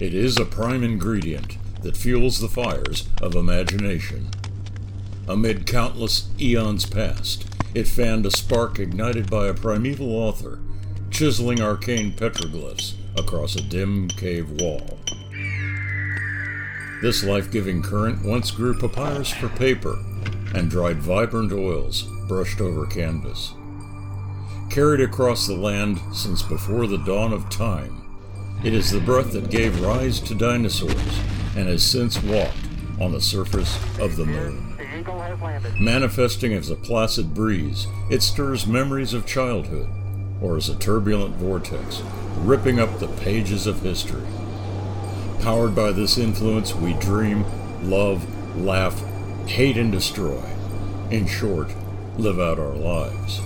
It is a prime ingredient that fuels the fires of imagination. Amid countless eons past, it fanned a spark ignited by a primeval author, chiseling arcane petroglyphs across a dim cave wall. This life giving current once grew papyrus for paper and dried vibrant oils brushed over canvas. Carried across the land since before the dawn of time, it is the breath that gave rise to dinosaurs and has since walked on the surface of the moon. Manifesting as a placid breeze, it stirs memories of childhood, or as a turbulent vortex, ripping up the pages of history. Powered by this influence, we dream, love, laugh, hate, and destroy. In short, live out our lives.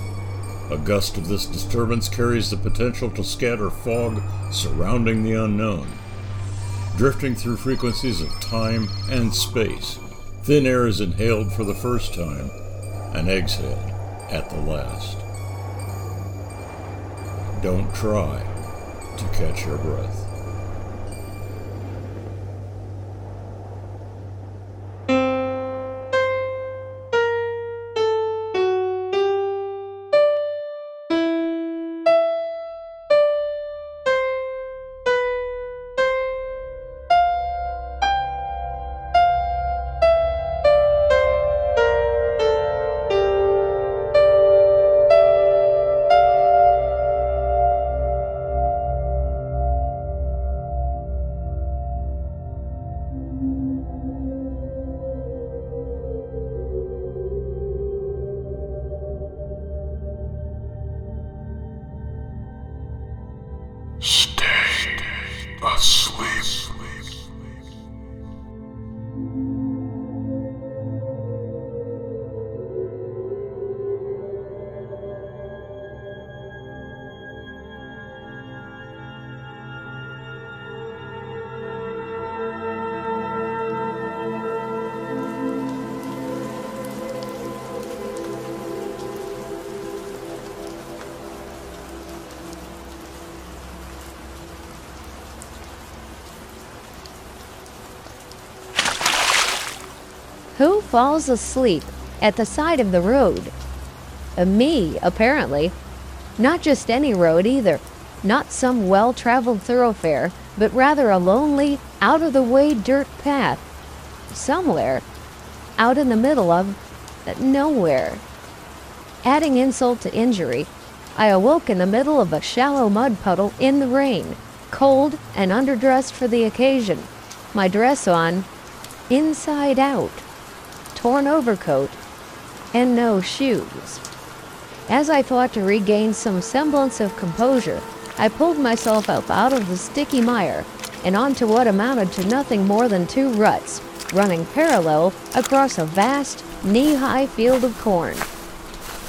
A gust of this disturbance carries the potential to scatter fog surrounding the unknown. Drifting through frequencies of time and space, thin air is inhaled for the first time and exhaled at the last. Don't try to catch your breath. Falls asleep at the side of the road? Uh, me, apparently. Not just any road either. Not some well traveled thoroughfare, but rather a lonely, out of the way dirt path. Somewhere. Out in the middle of uh, nowhere. Adding insult to injury, I awoke in the middle of a shallow mud puddle in the rain, cold and underdressed for the occasion, my dress on, inside out torn overcoat, and no shoes. As I fought to regain some semblance of composure, I pulled myself up out of the sticky mire and onto what amounted to nothing more than two ruts, running parallel across a vast, knee high field of corn.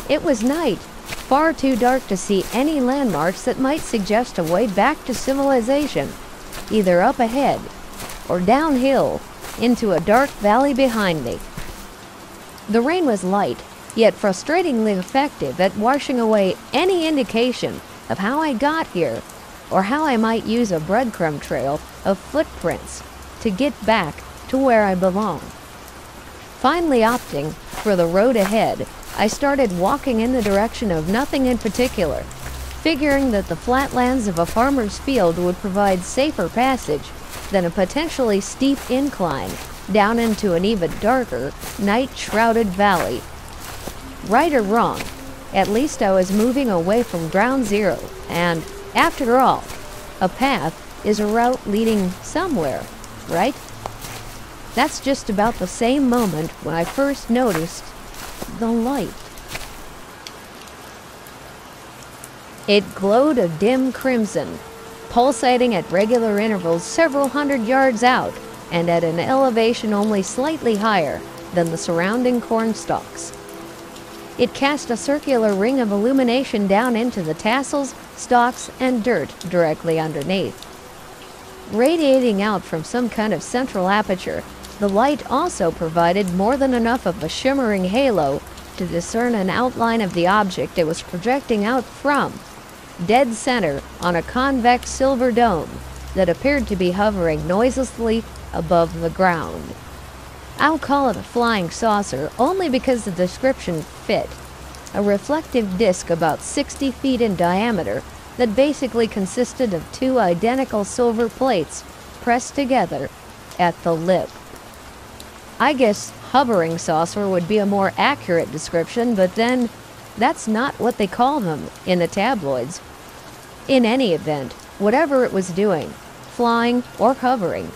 It was night, far too dark to see any landmarks that might suggest a way back to civilization, either up ahead or downhill into a dark valley behind me. The rain was light, yet frustratingly effective at washing away any indication of how I got here or how I might use a breadcrumb trail of footprints to get back to where I belong. Finally opting for the road ahead, I started walking in the direction of nothing in particular, figuring that the flatlands of a farmer's field would provide safer passage than a potentially steep incline down into an even darker, night shrouded valley. Right or wrong, at least I was moving away from ground zero, and, after all, a path is a route leading somewhere, right? That's just about the same moment when I first noticed the light. It glowed a dim crimson, pulsating at regular intervals several hundred yards out and at an elevation only slightly higher than the surrounding corn stalks. It cast a circular ring of illumination down into the tassels, stalks, and dirt directly underneath. Radiating out from some kind of central aperture, the light also provided more than enough of a shimmering halo to discern an outline of the object it was projecting out from, dead center on a convex silver dome, that appeared to be hovering noiselessly above the ground. I'll call it a flying saucer only because the description fit. A reflective disc about 60 feet in diameter that basically consisted of two identical silver plates pressed together at the lip. I guess hovering saucer would be a more accurate description, but then that's not what they call them in the tabloids. In any event, whatever it was doing, flying or hovering,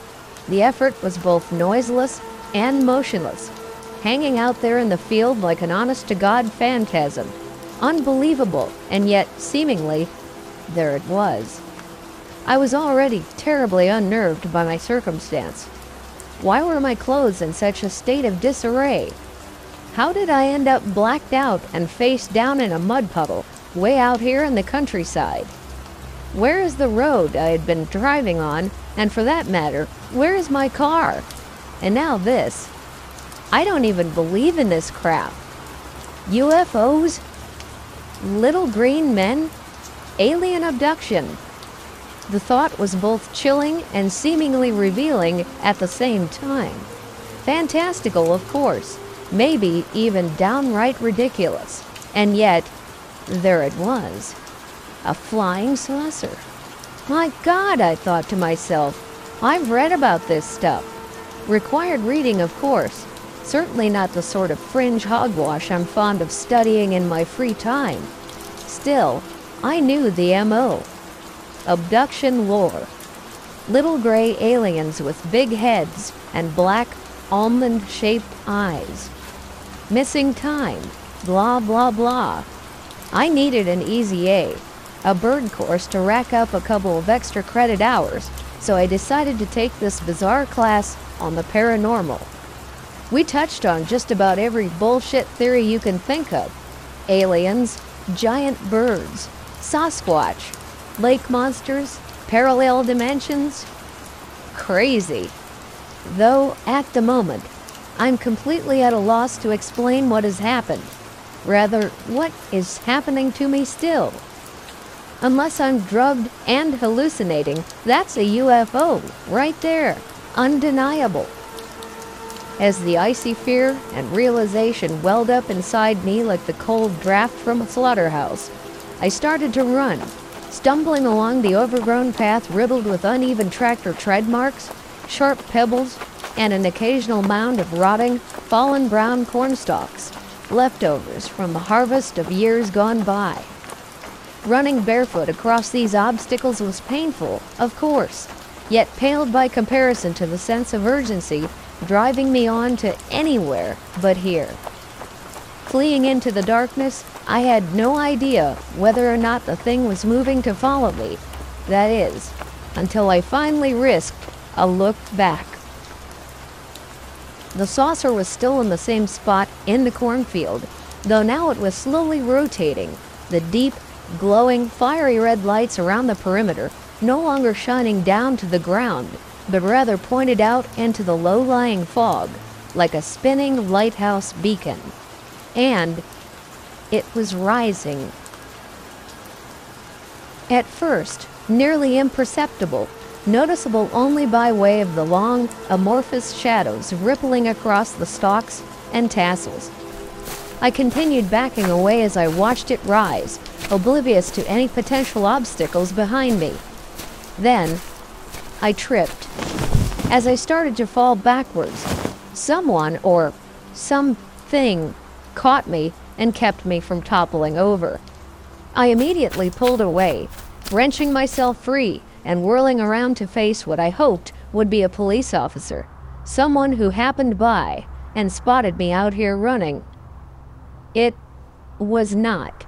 the effort was both noiseless and motionless, hanging out there in the field like an honest to God phantasm. Unbelievable, and yet seemingly, there it was. I was already terribly unnerved by my circumstance. Why were my clothes in such a state of disarray? How did I end up blacked out and face down in a mud puddle way out here in the countryside? Where is the road I had been driving on, and for that matter, where is my car? And now this. I don't even believe in this crap. UFOs? Little green men? Alien abduction? The thought was both chilling and seemingly revealing at the same time. Fantastical, of course, maybe even downright ridiculous. And yet, there it was a flying saucer. My God, I thought to myself, I've read about this stuff. Required reading, of course. Certainly not the sort of fringe hogwash I'm fond of studying in my free time. Still, I knew the MO. Abduction lore. Little gray aliens with big heads and black, almond shaped eyes. Missing time. Blah, blah, blah. I needed an easy A, a bird course to rack up a couple of extra credit hours, so I decided to take this bizarre class on the paranormal. We touched on just about every bullshit theory you can think of aliens, giant birds, Sasquatch, lake monsters, parallel dimensions. Crazy. Though, at the moment, I'm completely at a loss to explain what has happened. Rather, what is happening to me still. Unless I'm drugged and hallucinating, that's a UFO, right there. Undeniable. As the icy fear and realization welled up inside me like the cold draft from a slaughterhouse, I started to run, stumbling along the overgrown path riddled with uneven tractor tread marks, sharp pebbles, and an occasional mound of rotting, fallen brown corn stalks, leftovers from the harvest of years gone by. Running barefoot across these obstacles was painful, of course, yet paled by comparison to the sense of urgency driving me on to anywhere but here. Fleeing into the darkness, I had no idea whether or not the thing was moving to follow me. That is, until I finally risked a look back. The saucer was still in the same spot in the cornfield, though now it was slowly rotating, the deep, glowing, fiery red lights around the perimeter no longer shining down to the ground, but rather pointed out into the low lying fog like a spinning lighthouse beacon and it was rising. At first, nearly imperceptible, noticeable only by way of the long, amorphous shadows rippling across the stalks and tassels. I continued backing away as I watched it rise, oblivious to any potential obstacles behind me. Then, I tripped. As I started to fall backwards, someone or something caught me and kept me from toppling over. I immediately pulled away, wrenching myself free and whirling around to face what I hoped would be a police officer, someone who happened by and spotted me out here running. It was not.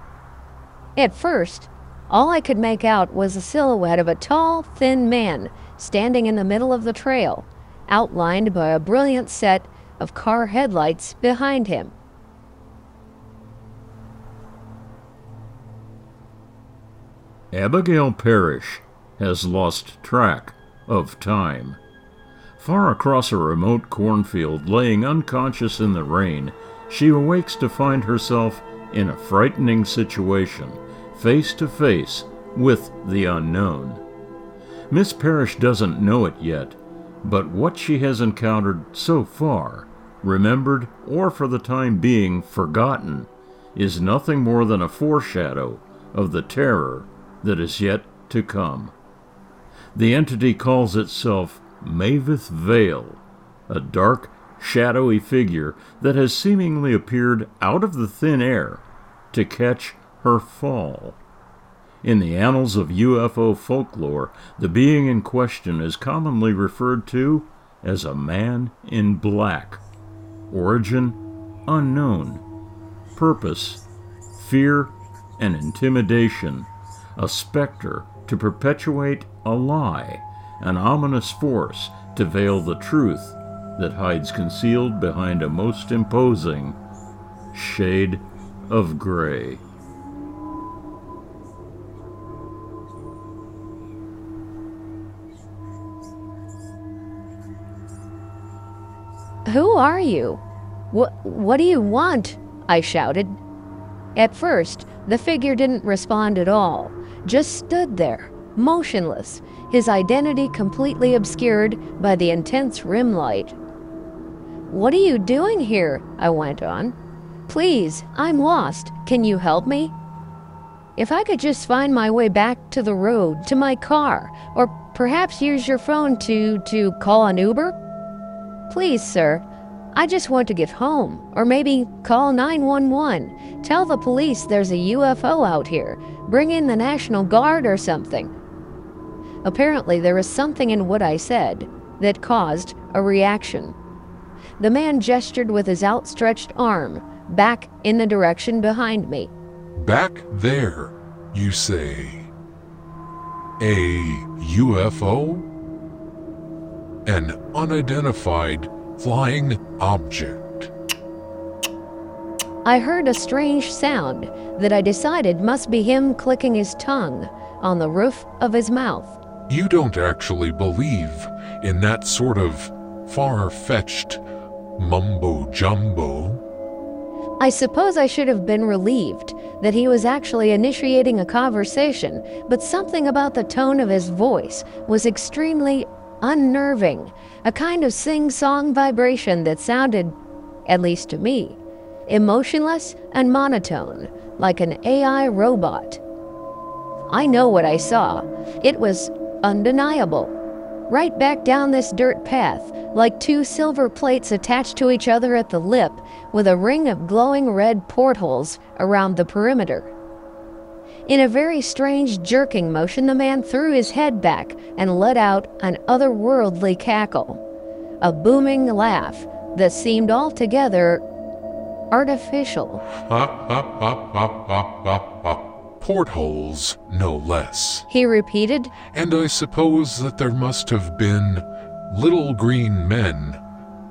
At first, all I could make out was the silhouette of a tall, thin man standing in the middle of the trail, outlined by a brilliant set of car headlights behind him. Abigail Parrish has lost track of time. Far across a remote cornfield, laying unconscious in the rain, she awakes to find herself in a frightening situation, face to face with the unknown. Miss Parrish doesn't know it yet, but what she has encountered so far, remembered or for the time being forgotten, is nothing more than a foreshadow of the terror that is yet to come. The entity calls itself Maveth Vale, a dark, shadowy figure that has seemingly appeared out of the thin air to catch her fall. In the annals of UFO folklore, the being in question is commonly referred to as a man in black. Origin unknown. Purpose fear and intimidation. A specter to perpetuate a lie, an ominous force to veil the truth that hides concealed behind a most imposing shade of gray. Who are you? What, what do you want? I shouted. At first, the figure didn't respond at all, just stood there, motionless, his identity completely obscured by the intense rim light. What are you doing here? I went on. Please, I'm lost. Can you help me? If I could just find my way back to the road, to my car, or perhaps use your phone to to call an Uber? Please, sir, I just want to get home. Or maybe call 911. Tell the police there's a UFO out here. Bring in the National Guard or something. Apparently, there was something in what I said that caused a reaction. The man gestured with his outstretched arm back in the direction behind me. Back there, you say. A UFO? an unidentified flying object. I heard a strange sound that I decided must be him clicking his tongue on the roof of his mouth. You don't actually believe in that sort of far fetched mumbo jumbo. I suppose I should have been relieved that he was actually initiating a conversation, but something about the tone of his voice was extremely unnerving, a kind of sing song vibration that sounded, at least to me, emotionless and monotone, like an AI robot. I know what I saw. It was undeniable. Right back down this dirt path, like two silver plates attached to each other at the lip, with a ring of glowing red portholes around the perimeter. In a very strange jerking motion, the man threw his head back and let out an otherworldly cackle, a booming laugh that seemed altogether artificial. Portholes, no less. He repeated. And I suppose that there must have been little green men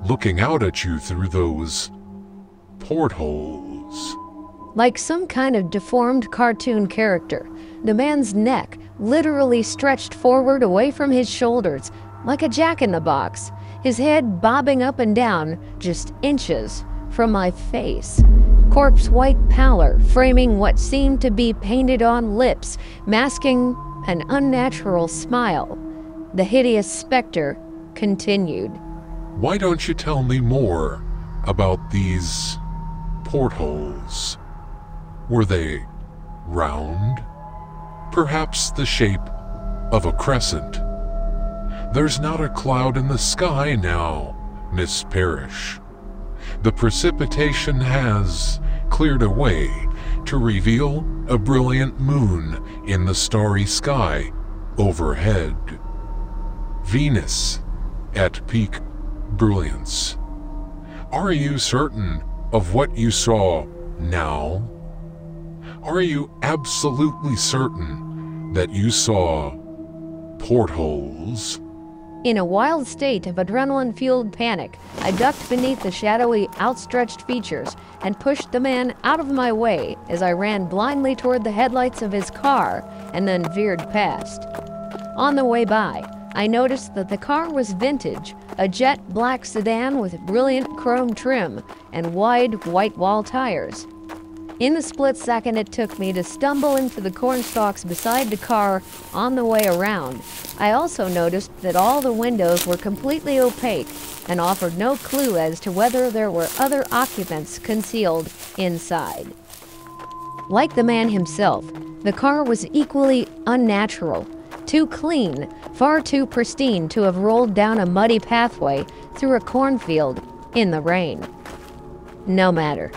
looking out at you through those portholes like some kind of deformed cartoon character. The man's neck literally stretched forward away from his shoulders, like a jack in the box, his head bobbing up and down just inches from my face. Corpse white pallor framing what seemed to be painted on lips, masking an unnatural smile. The hideous specter continued. Why don't you tell me more about these portholes? Were they round? Perhaps the shape of a crescent. There's not a cloud in the sky now, Miss Parrish. The precipitation has cleared away to reveal a brilliant moon in the starry sky overhead. Venus at peak brilliance. Are you certain of what you saw now? Are you absolutely certain that you saw portholes? In a wild state of adrenaline fueled panic, I ducked beneath the shadowy, outstretched features and pushed the man out of my way as I ran blindly toward the headlights of his car and then veered past. On the way by, I noticed that the car was vintage, a jet black sedan with brilliant chrome trim and wide white wall tires. In the split second it took me to stumble into the corn stalks beside the car on the way around, I also noticed that all the windows were completely opaque and offered no clue as to whether there were other occupants concealed inside. Like the man himself, the car was equally unnatural, too clean, far too pristine to have rolled down a muddy pathway through a cornfield in the rain. No matter.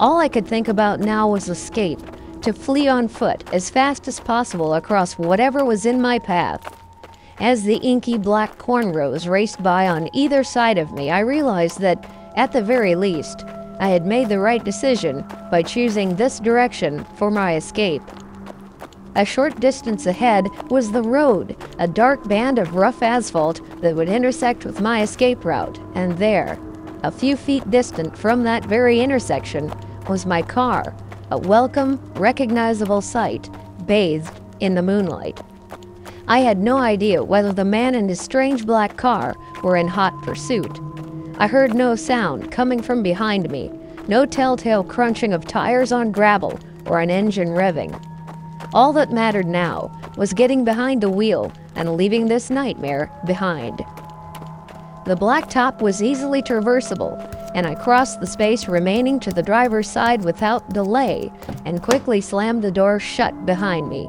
All I could think about now was escape, to flee on foot as fast as possible across whatever was in my path. As the inky black cornrows raced by on either side of me, I realized that, at the very least, I had made the right decision by choosing this direction for my escape. A short distance ahead was the road, a dark band of rough asphalt that would intersect with my escape route, and there, a few feet distant from that very intersection, was my car, a welcome, recognizable sight, bathed in the moonlight. I had no idea whether the man and his strange black car were in hot pursuit. I heard no sound coming from behind me, no telltale crunching of tires on gravel or an engine revving. All that mattered now was getting behind the wheel and leaving this nightmare behind. The black top was easily traversable, and I crossed the space remaining to the driver's side without delay and quickly slammed the door shut behind me.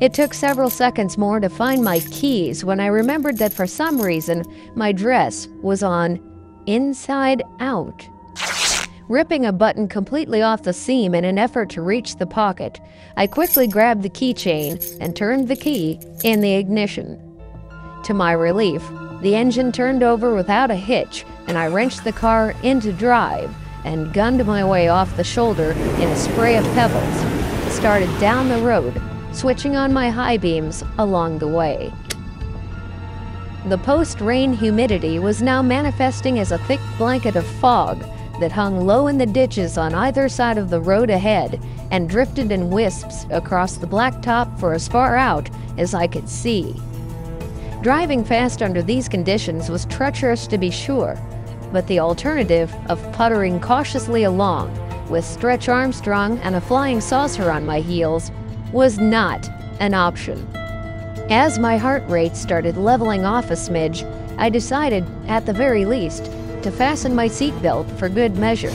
It took several seconds more to find my keys when I remembered that for some reason my dress was on inside out. Ripping a button completely off the seam in an effort to reach the pocket, I quickly grabbed the keychain and turned the key in the ignition. To my relief, the engine turned over without a hitch, and I wrenched the car into drive and gunned my way off the shoulder in a spray of pebbles. Started down the road, switching on my high beams along the way. The post rain humidity was now manifesting as a thick blanket of fog that hung low in the ditches on either side of the road ahead and drifted in wisps across the blacktop for as far out as I could see. Driving fast under these conditions was treacherous to be sure, but the alternative of puttering cautiously along with Stretch Armstrong and a flying saucer on my heels was not an option. As my heart rate started leveling off a smidge, I decided, at the very least, to fasten my seatbelt for good measure.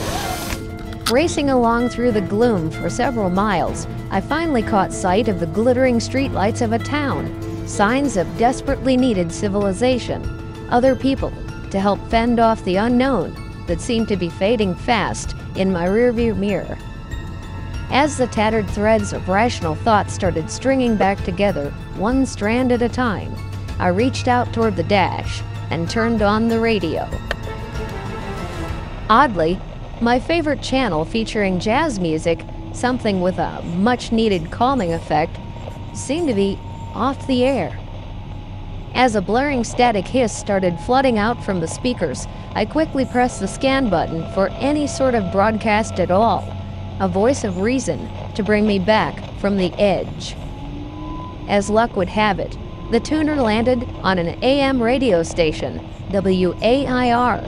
Racing along through the gloom for several miles, I finally caught sight of the glittering streetlights of a town signs of desperately needed civilization, other people to help fend off the unknown that seemed to be fading fast in my rearview mirror. As the tattered threads of rational thought started stringing back together, one strand at a time, I reached out toward the dash and turned on the radio. Oddly, my favorite channel featuring jazz music, something with a much needed calming effect, seemed to be off the air. As a blurring static hiss started flooding out from the speakers, I quickly pressed the scan button for any sort of broadcast at all, a voice of reason to bring me back from the edge. As luck would have it, the tuner landed on an AM radio station, WAIR,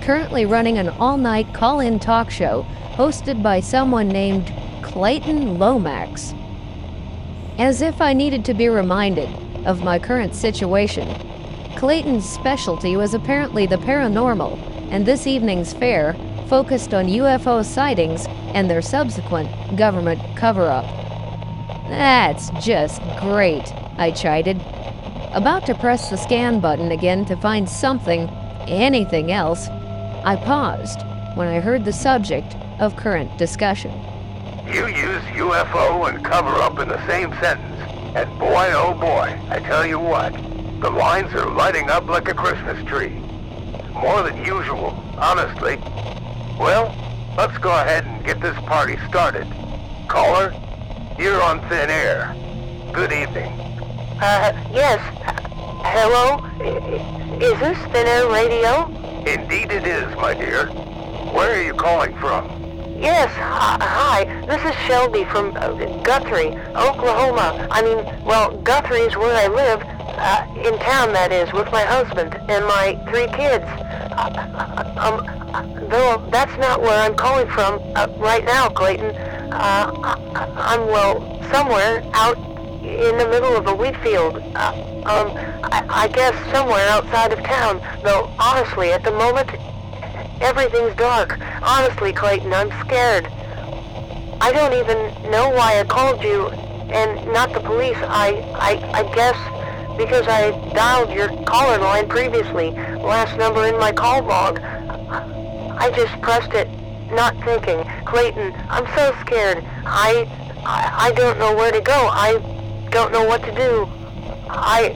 currently running an all night call in talk show hosted by someone named Clayton Lomax. As if I needed to be reminded of my current situation. Clayton's specialty was apparently the paranormal, and this evening's fare focused on UFO sightings and their subsequent government cover up. That's just great, I chided. About to press the scan button again to find something, anything else, I paused when I heard the subject of current discussion. You use UFO and cover up in the same sentence. And boy, oh boy, I tell you what, the lines are lighting up like a Christmas tree. More than usual, honestly. Well, let's go ahead and get this party started. Caller, you're on thin air. Good evening. Uh, yes. Hello? Is this Thin Air Radio? Indeed it is, my dear. Where are you calling from? Yes, hi, hi. This is Shelby from uh, Guthrie, Oklahoma. I mean, well, Guthrie is where I live, uh, in town, that is, with my husband and my three kids. Uh, um, though that's not where I'm calling from uh, right now, Clayton. Uh, I'm, well, somewhere out in the middle of a wheat field. Uh, um, I, I guess somewhere outside of town. Though, honestly, at the moment, everything's dark. Honestly, Clayton, I'm scared. I don't even know why I called you, and not the police. I, I, I guess because I dialed your caller line previously, last number in my call log. I just pressed it, not thinking. Clayton, I'm so scared. I, I, I don't know where to go. I don't know what to do. I...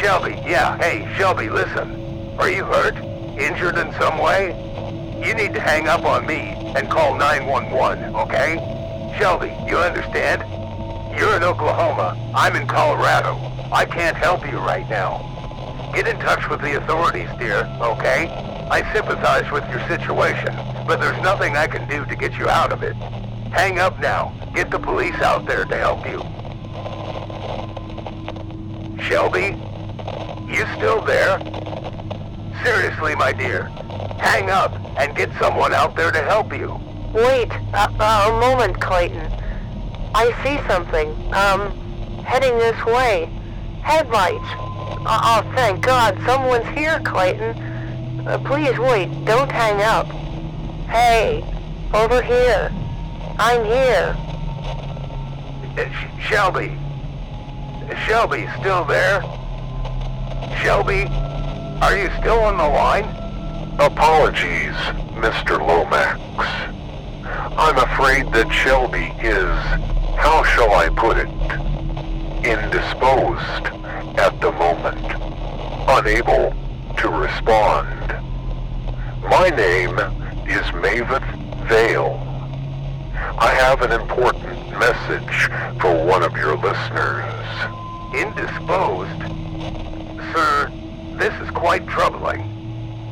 Shelby, yeah, hey, Shelby, listen. Are you hurt? Injured in some way? You need to hang up on me and call 911, okay? Shelby, you understand? You're in Oklahoma. I'm in Colorado. I can't help you right now. Get in touch with the authorities, dear, okay? I sympathize with your situation, but there's nothing I can do to get you out of it. Hang up now. Get the police out there to help you. Shelby? You still there? Seriously, my dear. Hang up and get someone out there to help you. Wait, uh, uh, a moment, Clayton. I see something. Um, heading this way. Headlights. Oh, oh thank God, someone's here, Clayton. Uh, please wait, don't hang up. Hey, over here. I'm here. Uh, Sh- Shelby. Shelby, still there? Shelby, are you still on the line? Apologies, Mr. Lomax. I'm afraid that Shelby is, how shall I put it, indisposed at the moment, unable to respond. My name is Maveth Vale. I have an important message for one of your listeners. Indisposed? Sir, this is quite troubling.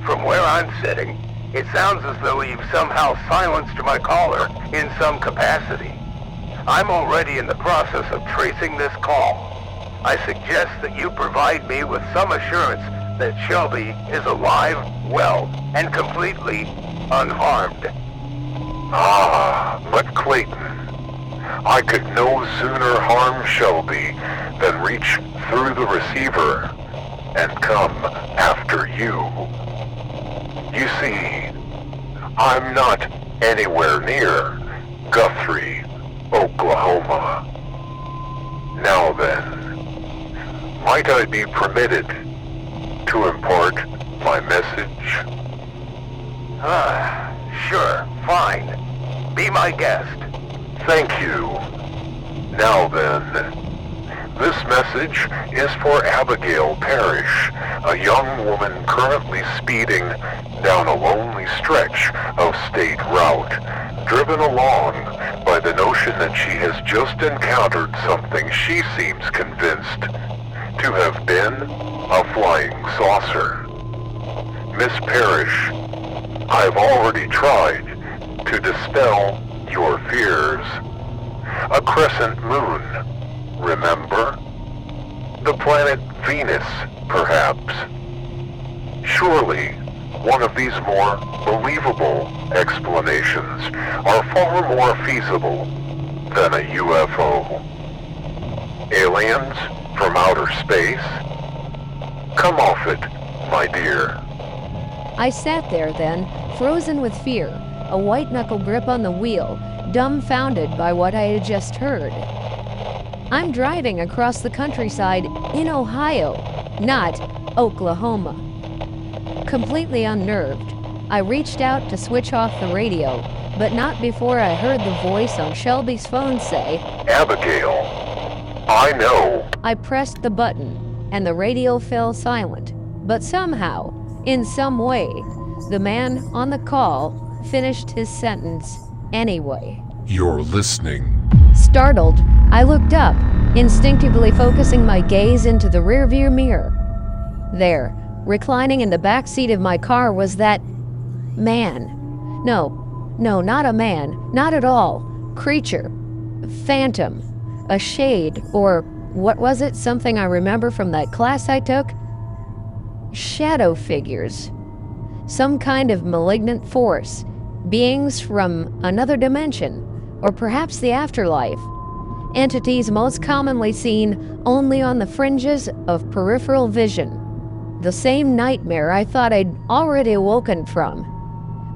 From where I'm sitting, it sounds as though you've somehow silenced my caller in some capacity. I'm already in the process of tracing this call. I suggest that you provide me with some assurance that Shelby is alive, well, and completely unharmed. Ah, but Clayton, I could no sooner harm Shelby than reach through the receiver and come after you. You see, I'm not anywhere near Guthrie, Oklahoma. Now then, might I be permitted to impart my message? Ah, sure, fine. Be my guest. Thank you. Now then, this message is for Abigail Parrish, a young woman currently speeding down a lonely stretch of state route, driven along by the notion that she has just encountered something she seems convinced to have been a flying saucer. Miss Parrish, I've already tried to dispel your fears. A crescent moon, remember? The planet Venus, perhaps. Surely, one of these more believable explanations are far more feasible than a UFO. Aliens from outer space? Come off it, my dear. I sat there then, frozen with fear, a white knuckle grip on the wheel, dumbfounded by what I had just heard. I'm driving across the countryside in Ohio, not Oklahoma. Completely unnerved, I reached out to switch off the radio, but not before I heard the voice on Shelby's phone say, Abigail, I know. I pressed the button, and the radio fell silent. But somehow, in some way, the man on the call finished his sentence anyway. You're listening. Startled, I looked up, instinctively focusing my gaze into the rearview mirror. There, reclining in the back seat of my car, was that man. No, No, not a man. Not at all. Creature. Phantom. A shade. Or what was it? Something I remember from that class I took? Shadow figures. Some kind of malignant force. Beings from another dimension. Or perhaps the afterlife. Entities most commonly seen only on the fringes of peripheral vision. The same nightmare I thought I'd already awoken from.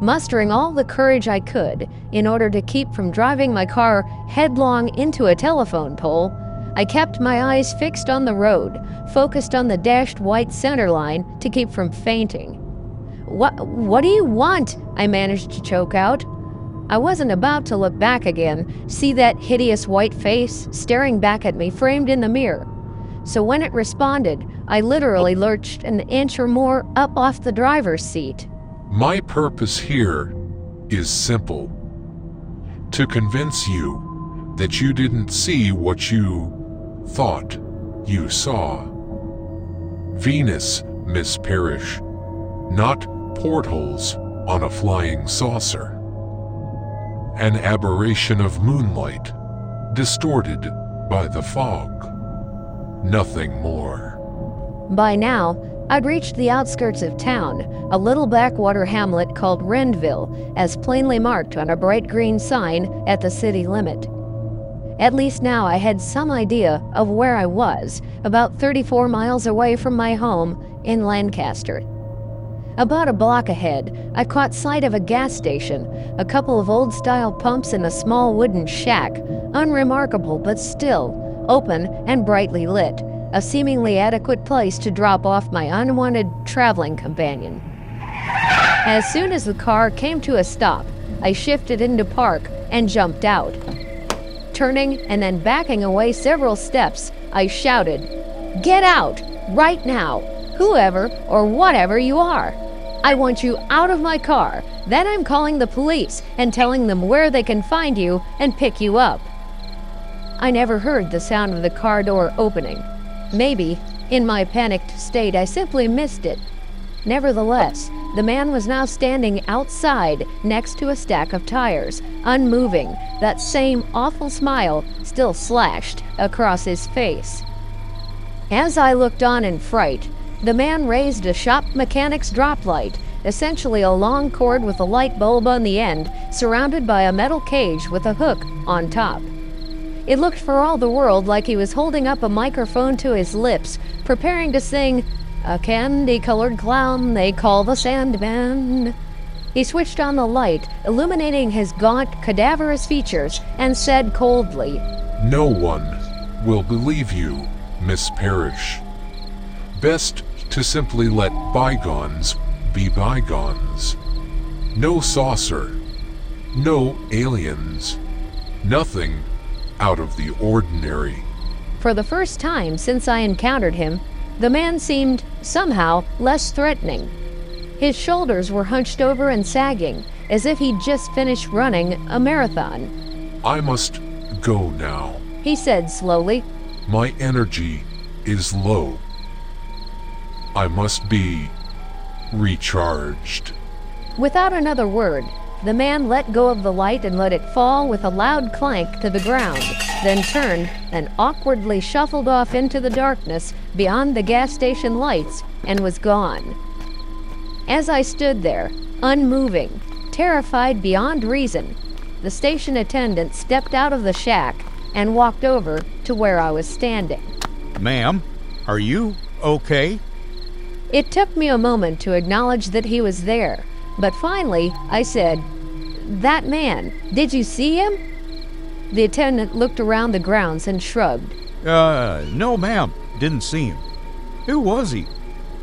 Mustering all the courage I could in order to keep from driving my car headlong into a telephone pole, I kept my eyes fixed on the road, focused on the dashed white center line to keep from fainting. What what do you want? I managed to choke out. I wasn't about to look back again, see that hideous white face staring back at me framed in the mirror. So when it responded, I literally lurched an inch or more up off the driver's seat. My purpose here is simple to convince you that you didn't see what you thought you saw. Venus, Miss Parrish, not portholes on a flying saucer. An aberration of moonlight, distorted by the fog. Nothing more. By now, I'd reached the outskirts of town, a little backwater hamlet called Rendville, as plainly marked on a bright green sign at the city limit. At least now I had some idea of where I was, about 34 miles away from my home in Lancaster. About a block ahead, I caught sight of a gas station, a couple of old style pumps, and a small wooden shack, unremarkable but still open and brightly lit, a seemingly adequate place to drop off my unwanted traveling companion. As soon as the car came to a stop, I shifted into park and jumped out. Turning and then backing away several steps, I shouted, Get out! Right now! Whoever or whatever you are! I want you out of my car. Then I'm calling the police and telling them where they can find you and pick you up. I never heard the sound of the car door opening. Maybe, in my panicked state, I simply missed it. Nevertheless, the man was now standing outside next to a stack of tires, unmoving, that same awful smile still slashed across his face. As I looked on in fright, the man raised a shop mechanic's drop light, essentially a long cord with a light bulb on the end, surrounded by a metal cage with a hook on top. It looked for all the world like he was holding up a microphone to his lips, preparing to sing, A candy colored clown they call the Sandman. He switched on the light, illuminating his gaunt, cadaverous features, and said coldly, No one will believe you, Miss Parrish. Best to simply let bygones be bygones. No saucer. No aliens. Nothing out of the ordinary. For the first time since I encountered him, the man seemed, somehow, less threatening. His shoulders were hunched over and sagging, as if he'd just finished running a marathon. I must go now. He said slowly, My energy is low. I must be recharged. Without another word, the man let go of the light and let it fall with a loud clank to the ground, then turned and awkwardly shuffled off into the darkness beyond the gas station lights and was gone. As I stood there, unmoving, terrified beyond reason, the station attendant stepped out of the shack and walked over to where I was standing. Ma'am, are you okay? It took me a moment to acknowledge that he was there, but finally I said, That man, did you see him? The attendant looked around the grounds and shrugged. Uh, no, ma'am. Didn't see him. Who was he?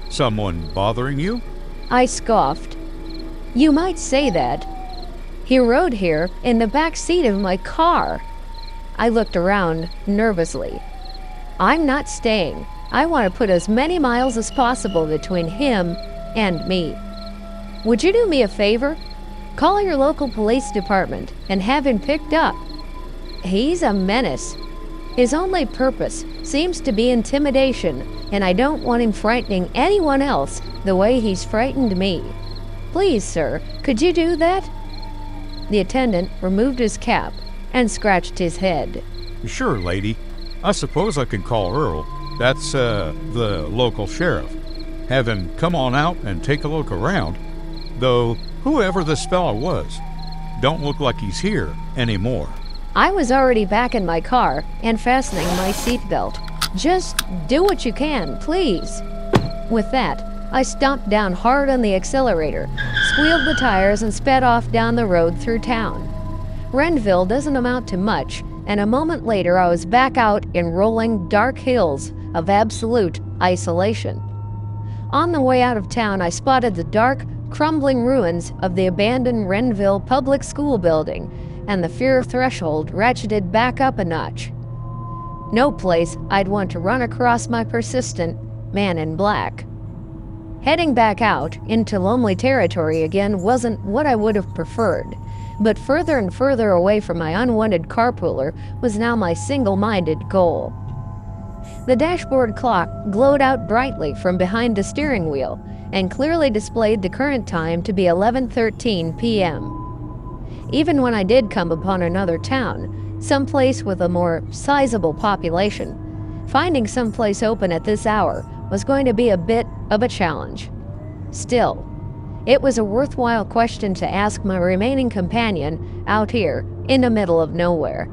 Someone bothering you? I scoffed. You might say that. He rode here in the back seat of my car. I looked around nervously. I'm not staying. I want to put as many miles as possible between him and me. Would you do me a favor? Call your local police department and have him picked up. He's a menace. His only purpose seems to be intimidation, and I don't want him frightening anyone else the way he's frightened me. Please, sir, could you do that? The attendant removed his cap and scratched his head. Sure, lady. I suppose I could call Earl. That's, uh, the local sheriff. Have him come on out and take a look around. Though, whoever this fella was, don't look like he's here anymore. I was already back in my car and fastening my seatbelt. Just do what you can, please. With that, I stomped down hard on the accelerator, squealed the tires, and sped off down the road through town. Rendville doesn't amount to much, and a moment later I was back out in rolling dark hills of absolute isolation. On the way out of town, I spotted the dark, crumbling ruins of the abandoned Rendville Public School building, and the fear threshold ratcheted back up a notch. No place I'd want to run across my persistent man in black. Heading back out into lonely territory again wasn't what I would have preferred, but further and further away from my unwanted carpooler was now my single minded goal. The dashboard clock glowed out brightly from behind the steering wheel and clearly displayed the current time to be 11:13 p.m. Even when I did come upon another town, some place with a more sizable population, finding some place open at this hour was going to be a bit of a challenge. Still, it was a worthwhile question to ask my remaining companion out here in the middle of nowhere.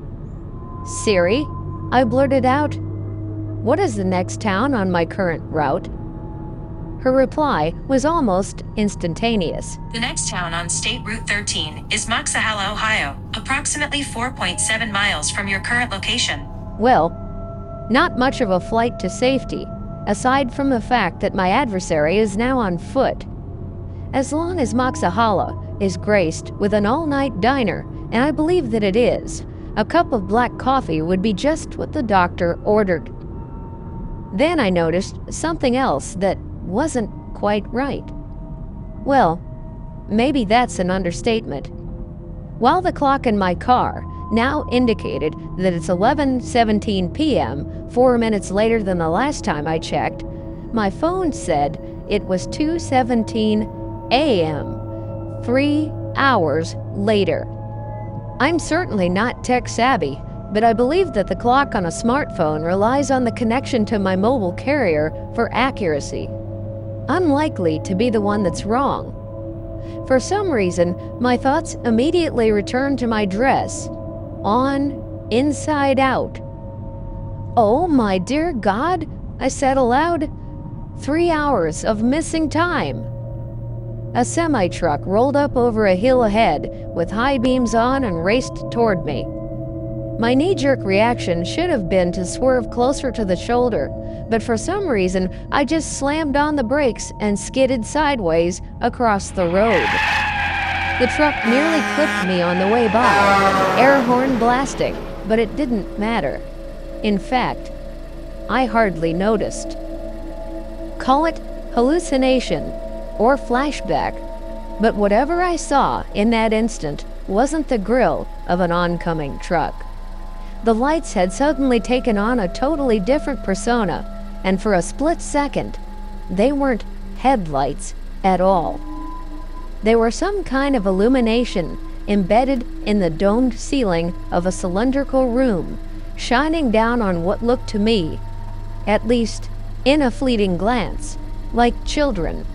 Siri, I blurted out, what is the next town on my current route? Her reply was almost instantaneous. The next town on State Route 13 is Moxahala, Ohio, approximately 4.7 miles from your current location. Well, not much of a flight to safety, aside from the fact that my adversary is now on foot. As long as Moxahala is graced with an all night diner, and I believe that it is, a cup of black coffee would be just what the doctor ordered. Then I noticed something else that wasn't quite right. Well, maybe that's an understatement. While the clock in my car now indicated that it's 11:17 p.m., 4 minutes later than the last time I checked, my phone said it was 2:17 a.m., 3 hours later. I'm certainly not tech savvy, but I believe that the clock on a smartphone relies on the connection to my mobile carrier for accuracy. Unlikely to be the one that's wrong. For some reason, my thoughts immediately returned to my dress, on, inside out. Oh, my dear God, I said aloud. Three hours of missing time. A semi truck rolled up over a hill ahead with high beams on and raced toward me. My knee jerk reaction should have been to swerve closer to the shoulder, but for some reason I just slammed on the brakes and skidded sideways across the road. The truck nearly clipped me on the way by, air horn blasting, but it didn't matter. In fact, I hardly noticed. Call it hallucination or flashback, but whatever I saw in that instant wasn't the grill of an oncoming truck. The lights had suddenly taken on a totally different persona, and for a split second, they weren't headlights at all. They were some kind of illumination embedded in the domed ceiling of a cylindrical room, shining down on what looked to me, at least in a fleeting glance, like children,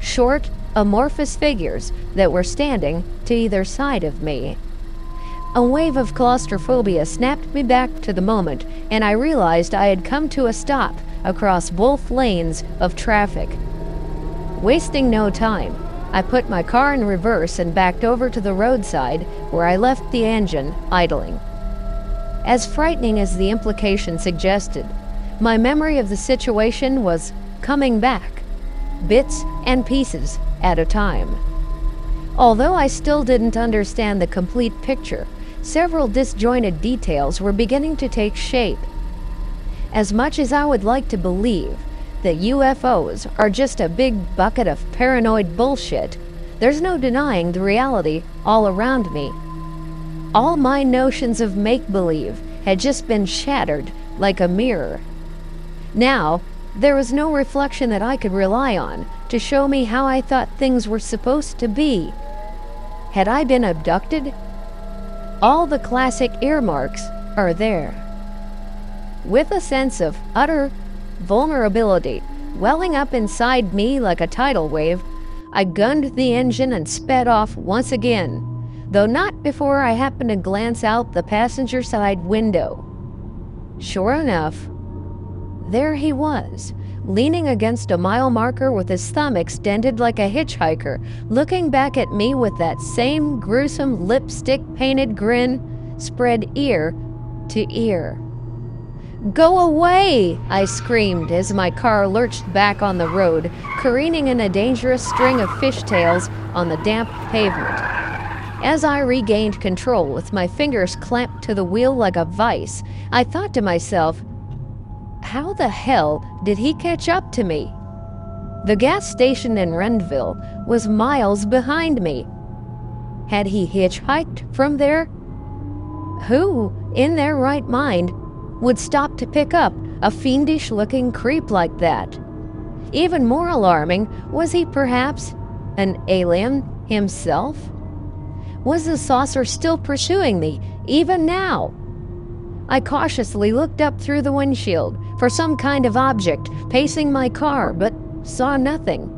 short, amorphous figures that were standing to either side of me. A wave of claustrophobia snapped me back to the moment, and I realized I had come to a stop across both lanes of traffic. Wasting no time, I put my car in reverse and backed over to the roadside where I left the engine idling. As frightening as the implication suggested, my memory of the situation was coming back, bits and pieces at a time. Although I still didn't understand the complete picture, several disjointed details were beginning to take shape. As much as I would like to believe that UFOs are just a big bucket of paranoid bullshit, there's no denying the reality all around me. All my notions of make believe had just been shattered like a mirror. Now, there was no reflection that I could rely on to show me how I thought things were supposed to be. Had I been abducted all the classic earmarks are there. With a sense of utter vulnerability welling up inside me like a tidal wave, I gunned the engine and sped off once again, though not before I happened to glance out the passenger side window. Sure enough, there he was, leaning against a mile marker with his thumb extended like a hitchhiker, looking back at me with that same gruesome lipstick painted grin, spread ear to ear. Go away! I screamed as my car lurched back on the road, careening in a dangerous string of fishtails on the damp pavement. As I regained control with my fingers clamped to the wheel like a vice, I thought to myself, how the hell did he catch up to me? The gas station in Rendville was miles behind me. Had he hitchhiked from there? Who, in their right mind, would stop to pick up a fiendish looking creep like that. Even more alarming, was he perhaps an alien himself? Was the saucer still pursuing me, even now? I cautiously looked up through the windshield for some kind of object pacing my car, but saw nothing.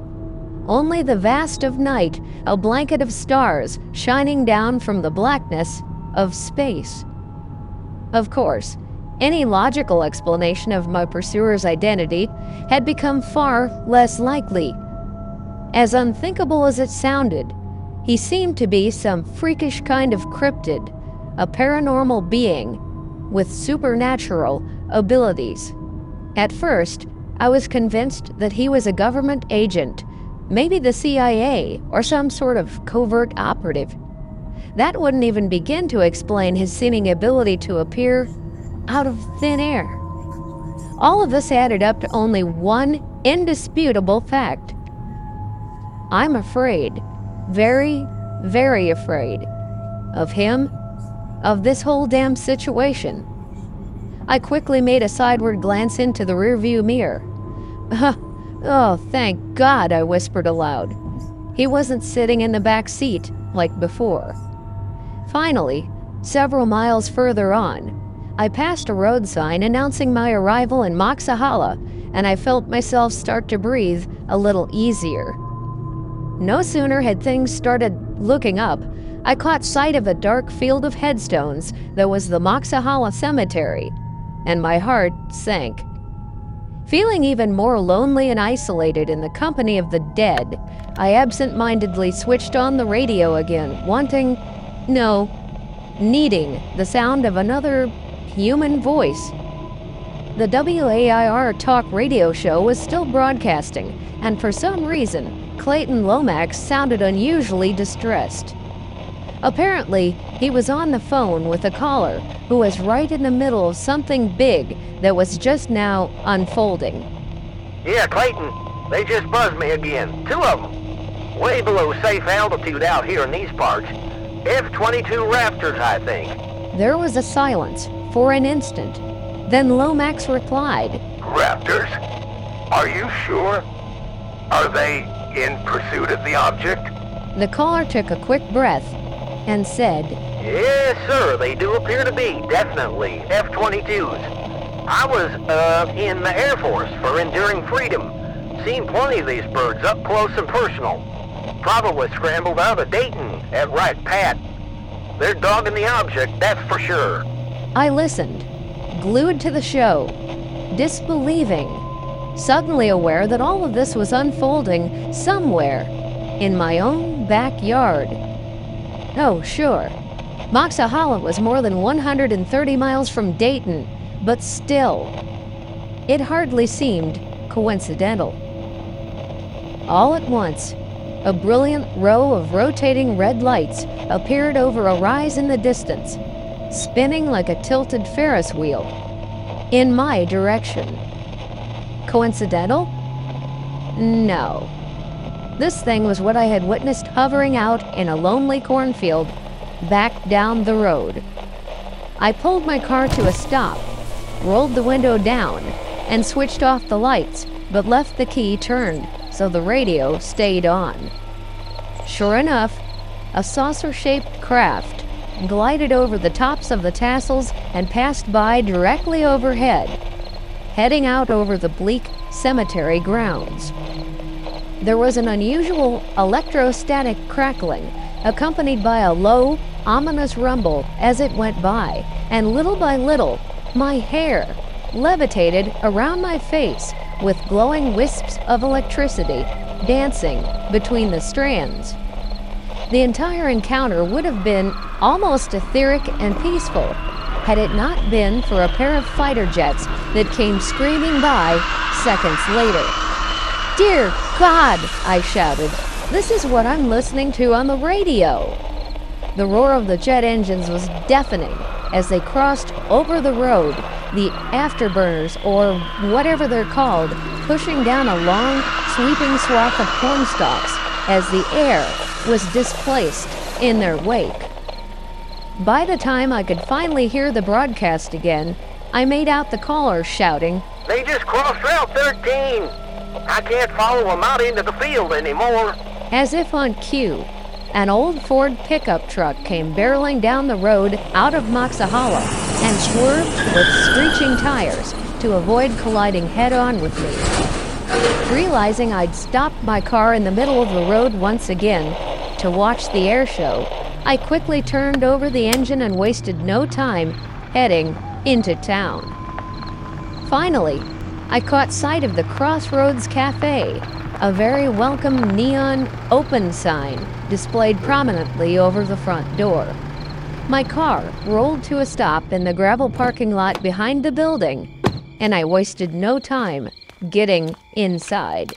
Only the vast of night, a blanket of stars shining down from the blackness of space. Of course, any logical explanation of my pursuer's identity had become far less likely. As unthinkable as it sounded, he seemed to be some freakish kind of cryptid, a paranormal being with supernatural abilities. At first, I was convinced that he was a government agent, maybe the CIA or some sort of covert operative. That wouldn't even begin to explain his seeming ability to appear out of thin air. All of this added up to only one indisputable fact. I'm afraid, very, very afraid, of him, of this whole damn situation. I quickly made a sideward glance into the rearview mirror. oh, thank God, I whispered aloud. He wasn't sitting in the back seat like before. Finally, several miles further on, I passed a road sign announcing my arrival in Moxahala, and I felt myself start to breathe a little easier. No sooner had things started looking up, I caught sight of a dark field of headstones that was the Moxahala Cemetery, and my heart sank. Feeling even more lonely and isolated in the company of the dead, I absent mindedly switched on the radio again, wanting, no, needing the sound of another human voice. The WAIR talk radio show was still broadcasting, and for some reason, Clayton Lomax sounded unusually distressed. Apparently, he was on the phone with a caller who was right in the middle of something big that was just now unfolding. Yeah, Clayton, they just buzzed me again. Two of them. Way below safe altitude out here in these parts. F-22 Raptors, I think. There was a silence, for an instant. Then Lomax replied, Raptors? Are you sure? Are they in pursuit of the object? The caller took a quick breath and said, Yes, sir, they do appear to be, definitely, F-22s. I was, uh, in the Air Force for Enduring Freedom. Seen plenty of these birds up close and personal. Probably scrambled out of Dayton at Wright Pat. They're dogging the object, that's for sure. I listened, glued to the show, disbelieving, suddenly aware that all of this was unfolding somewhere in my own backyard. Oh, sure. Moxahala was more than 130 miles from Dayton, but still, it hardly seemed coincidental. All at once, a brilliant row of rotating red lights appeared over a rise in the distance spinning like a tilted Ferris wheel, in my direction. Coincidental? No. This thing was what I had witnessed hovering out in a lonely cornfield back down the road. I pulled my car to a stop, rolled the window down, and switched off the lights, but left the key turned so the radio stayed on. Sure enough, a saucer shaped craft glided over the tops of the tassels and passed by directly overhead, heading out over the bleak cemetery grounds. There was an unusual electrostatic crackling, accompanied by a low, ominous rumble as it went by, and little by little, my hair levitated around my face with glowing wisps of electricity dancing between the strands. The entire encounter would have been almost etheric and peaceful had it not been for a pair of fighter jets that came screaming by seconds later. Dear God, I shouted, this is what I'm listening to on the radio. The roar of the jet engines was deafening as they crossed over the road, the afterburners, or whatever they're called, pushing down a long, sweeping swath of corn stalks as the air was displaced in their wake. By the time I could finally hear the broadcast again, I made out the caller shouting, They just crossed Route 13. I can't follow them out into the field anymore. As if on cue, an old Ford pickup truck came barreling down the road out of Moxahala and swerved with screeching tires to avoid colliding head on with me. Realizing I'd stopped my car in the middle of the road once again to watch the air show, I quickly turned over the engine and wasted no time heading into town. Finally, I caught sight of the Crossroads Cafe, a very welcome neon open sign displayed prominently over the front door. My car rolled to a stop in the gravel parking lot behind the building, and I wasted no time getting inside.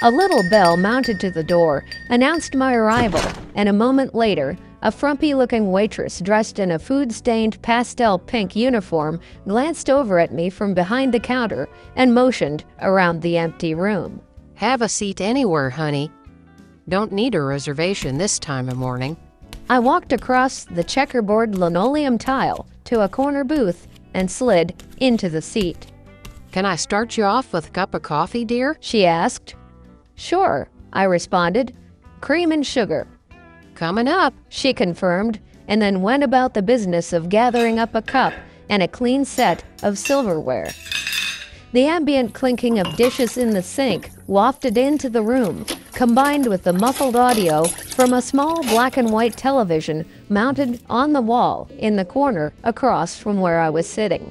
A little bell mounted to the door announced my arrival, and a moment later, a frumpy looking waitress dressed in a food stained pastel pink uniform glanced over at me from behind the counter and motioned around the empty room. Have a seat anywhere, honey. Don't need a reservation this time of morning. I walked across the checkerboard linoleum tile to a corner booth and slid into the seat. Can I start you off with a cup of coffee, dear? She asked. Sure, I responded. Cream and sugar. Coming up. She confirmed, and then went about the business of gathering up a cup and a clean set of silverware. The ambient clinking of dishes in the sink wafted into the room, combined with the muffled audio from a small black and white television mounted on the wall in the corner across from where I was sitting.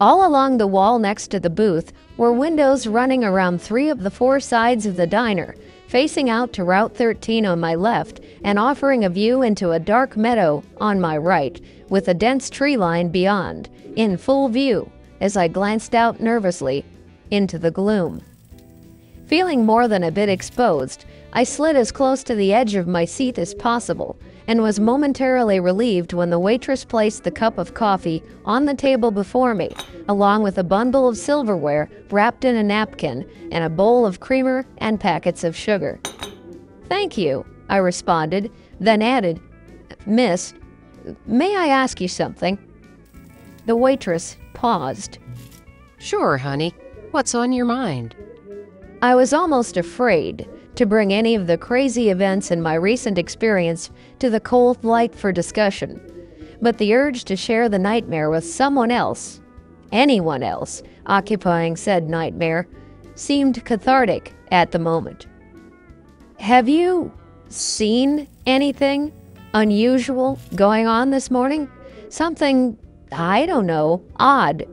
All along the wall next to the booth were windows running around three of the four sides of the diner, facing out to Route 13 on my left and offering a view into a dark meadow on my right, with a dense tree line beyond, in full view as I glanced out nervously into the gloom. Feeling more than a bit exposed, I slid as close to the edge of my seat as possible and was momentarily relieved when the waitress placed the cup of coffee on the table before me, along with a bundle of silverware wrapped in a napkin and a bowl of creamer and packets of sugar. Thank you, I responded, then added, Miss, may I ask you something? The waitress paused. Sure, honey. What's on your mind? I was almost afraid to bring any of the crazy events in my recent experience to the cold light for discussion, but the urge to share the nightmare with someone else, anyone else, occupying said nightmare, seemed cathartic at the moment. Have you seen anything unusual going on this morning? Something, I don't know, odd,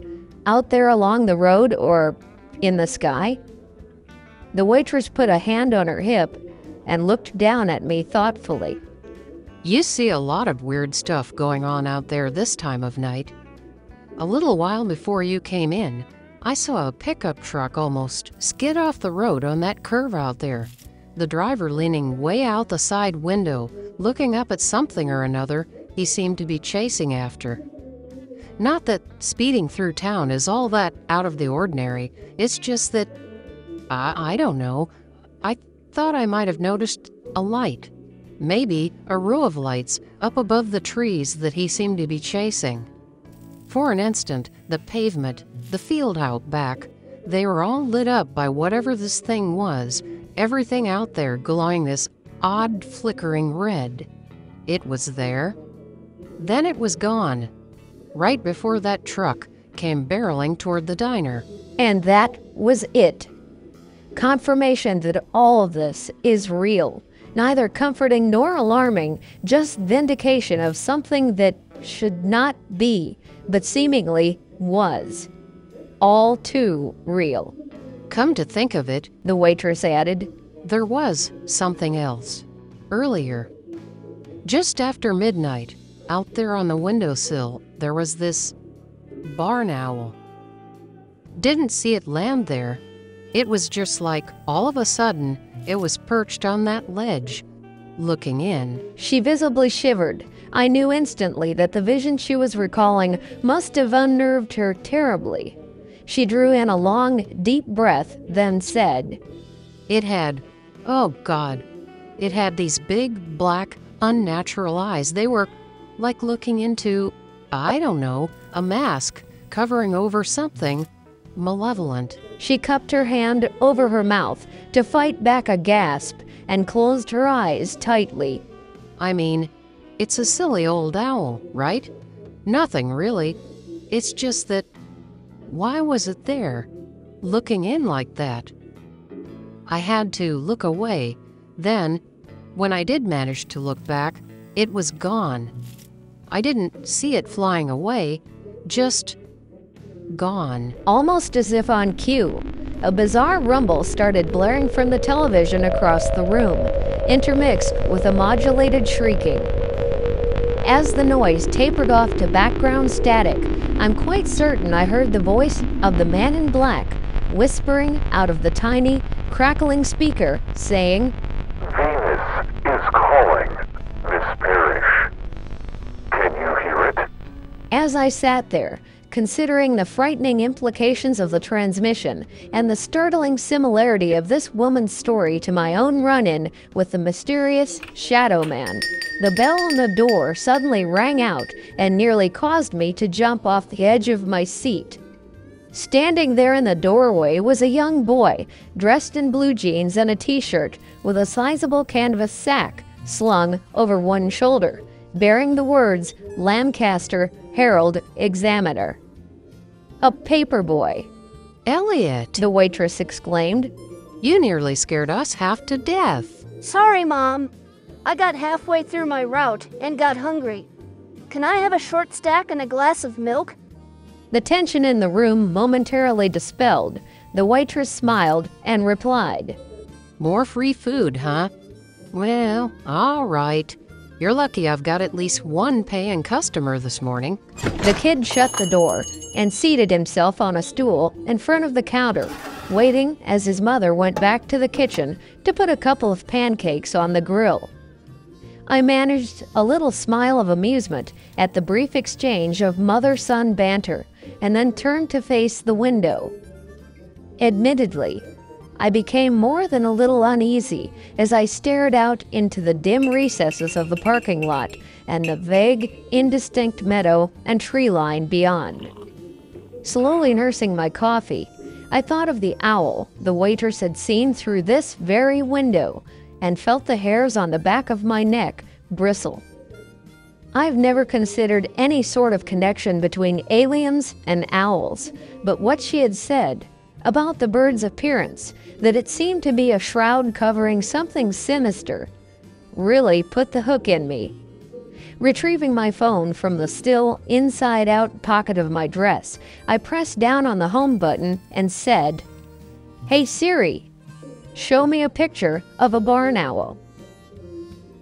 out there along the road or in the sky? The waitress put a hand on her hip and looked down at me thoughtfully. You see a lot of weird stuff going on out there this time of night. A little while before you came in, I saw a pickup truck almost skid off the road on that curve out there. The driver leaning way out the side window, looking up at something or another he seemed to be chasing after. Not that speeding through town is all that out of the ordinary, it's just that. I, I don't know. I thought I might have noticed a light. Maybe a row of lights up above the trees that he seemed to be chasing. For an instant, the pavement, the field out back, they were all lit up by whatever this thing was, everything out there glowing this odd flickering red. It was there. Then it was gone, right before that truck came barreling toward the diner. And that was it. Confirmation that all of this is real. Neither comforting nor alarming, just vindication of something that should not be, but seemingly was. All too real. Come to think of it, The waitress added. there was something else. Earlier, just after midnight, out there on the windowsill, there was this barn owl. Didn't see it land there. It was just like all of a sudden it was perched on that ledge, looking in. She visibly shivered. I knew instantly that the vision she was recalling must have unnerved her terribly. She drew in a long, deep breath, then said, It had, oh God, it had these big, black, unnatural eyes. They were like looking into, I don't know, a mask covering over something malevolent. She cupped her hand over her mouth to fight back a gasp and closed her eyes tightly. I mean, it's a silly old owl, right? Nothing really. It's just that, why was it there, looking in like that? I had to look away. Then, when I did manage to look back, it was gone. I didn't see it flying away, just gone. Almost as if on cue, a bizarre rumble started blaring from the television across the room, intermixed with a modulated shrieking. As the noise tapered off to background static, I'm quite certain I heard the voice of the man in black whispering out of the tiny, crackling speaker, saying, Venus is calling, Miss Parrish. Can you hear it? As I sat there, considering the frightening implications of the transmission and the startling similarity of this woman's story to my own run in with the mysterious Shadow Man, the bell on the door suddenly rang out and nearly caused me to jump off the edge of my seat. Standing there in the doorway was a young boy, dressed in blue jeans and a t shirt, with a sizable canvas sack slung over one shoulder, bearing the words Lancaster Herald Examiner. A paper boy, Elliot, the waitress exclaimed. you nearly scared us half to death. Sorry, Mom. I got halfway through my route and got hungry. Can I have a short stack and a glass of milk? The tension in the room momentarily dispelled. The waitress smiled and replied, More free food, huh? Well, all right. You're lucky I've got at least one paying customer this morning. The kid shut the door and seated himself on a stool in front of the counter, waiting as his mother went back to the kitchen to put a couple of pancakes on the grill. I managed a little smile of amusement at the brief exchange of mother son banter and then turned to face the window. Admittedly, I became more than a little uneasy as I stared out into the dim recesses of the parking lot and the vague, indistinct meadow and tree line beyond. Slowly nursing my coffee, I thought of the owl the waitress had seen through this very window and felt the hairs on the back of my neck bristle. I've never considered any sort of connection between aliens and owls, but what she had said about the bird's appearance, that it seemed to be a shroud covering something sinister, really put the hook in me. Retrieving my phone from the still inside out pocket of my dress, I pressed down on the home button and said, Hey Siri, show me a picture of a barn owl.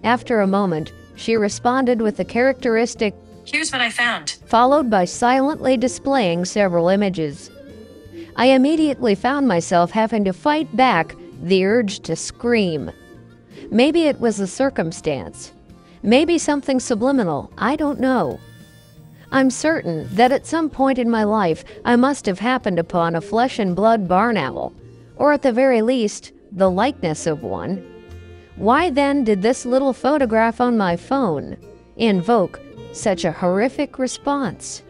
After a moment, she responded with the characteristic, Here's what I found. followed by silently displaying several images. I immediately found myself having to fight back the urge to scream. Maybe it was a circumstance. Maybe something subliminal. I don't know. I'm certain that at some point in my life I must have happened upon a flesh and blood barn owl, or at the very least, the likeness of one. Why then did this little photograph on my phone invoke such a horrific response?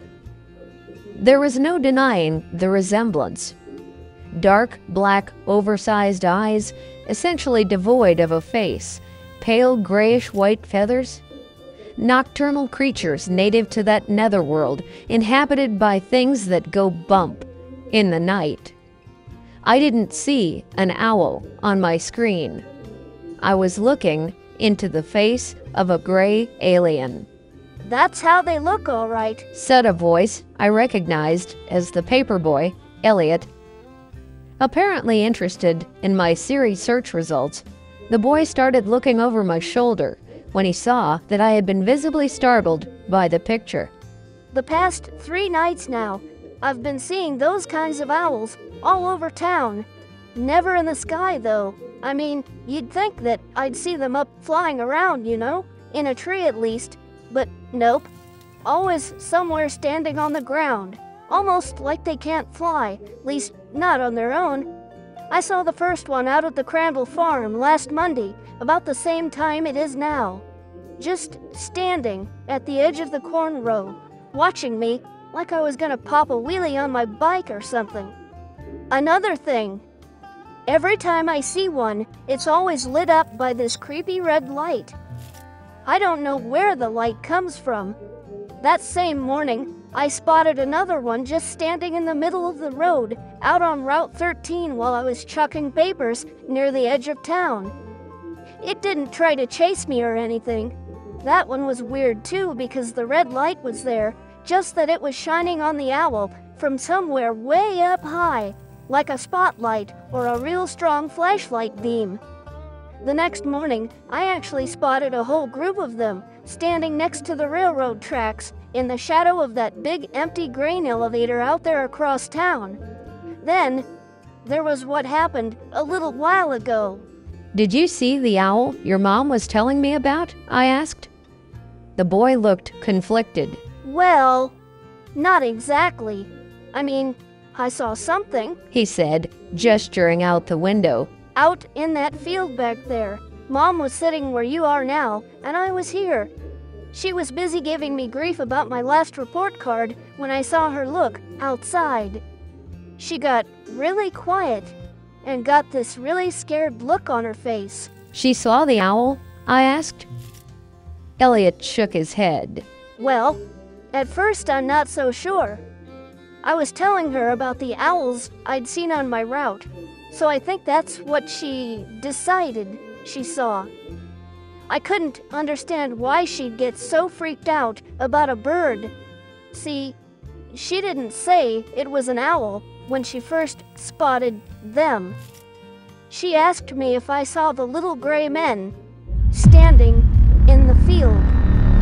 There was no denying the resemblance. Dark, black, oversized eyes, essentially devoid of a face, pale grayish white feathers. nocturnal creatures native to that netherworld, inhabited by things that go bump in the night. I didn't see an owl on my screen. I was looking into the face of a gray alien. That's how they look, all right. Said a voice I recognized as the paperboy, Elliot. Apparently interested in my Siri search results, the boy started looking over my shoulder when he saw that I had been visibly startled by the picture. The past three nights now, I've been seeing those kinds of owls all over town. Never in the sky, though. I mean, you'd think that I'd see them up flying around, you know, in a tree at least, but nope. Always somewhere standing on the ground, almost like they can't fly, least not on their own. I saw the first one out at the Crandall farm last Monday, about the same time it is now. Just standing at the edge of the corn row, watching me like I was gonna pop a wheelie on my bike or something. Another thing, every time I see one, it's always lit up by this creepy red light. I don't know where the light comes from. That same morning, I spotted another one just standing in the middle of the road out on Route 13 while I was chucking papers near the edge of town. It didn't try to chase me or anything. That one was weird too because the red light was there, just that it was shining on the owl from somewhere way up high, like a spotlight or a real strong flashlight beam. The next morning, I actually spotted a whole group of them standing next to the railroad tracks in the shadow of that big empty grain elevator out there across town. Then, there was what happened a little while ago. Did you see the owl your mom was telling me about? I asked. The boy looked conflicted. Well, not exactly. I mean, I saw something. He said, gesturing out the window. Out in that field back there. Mom was sitting where you are now, and I was here. She was busy giving me grief about my last report card when I saw her look outside. She got really quiet and got this really scared look on her face. She saw the owl? I asked. Elliot shook his head. Well, at first I'm not so sure. I was telling her about the owls I'd seen on my route, so I think that's what she decided she saw. I couldn't understand why she'd get so freaked out about a bird. See, she didn't say it was an owl when she first spotted them. She asked me if I saw the little gray men standing in the field.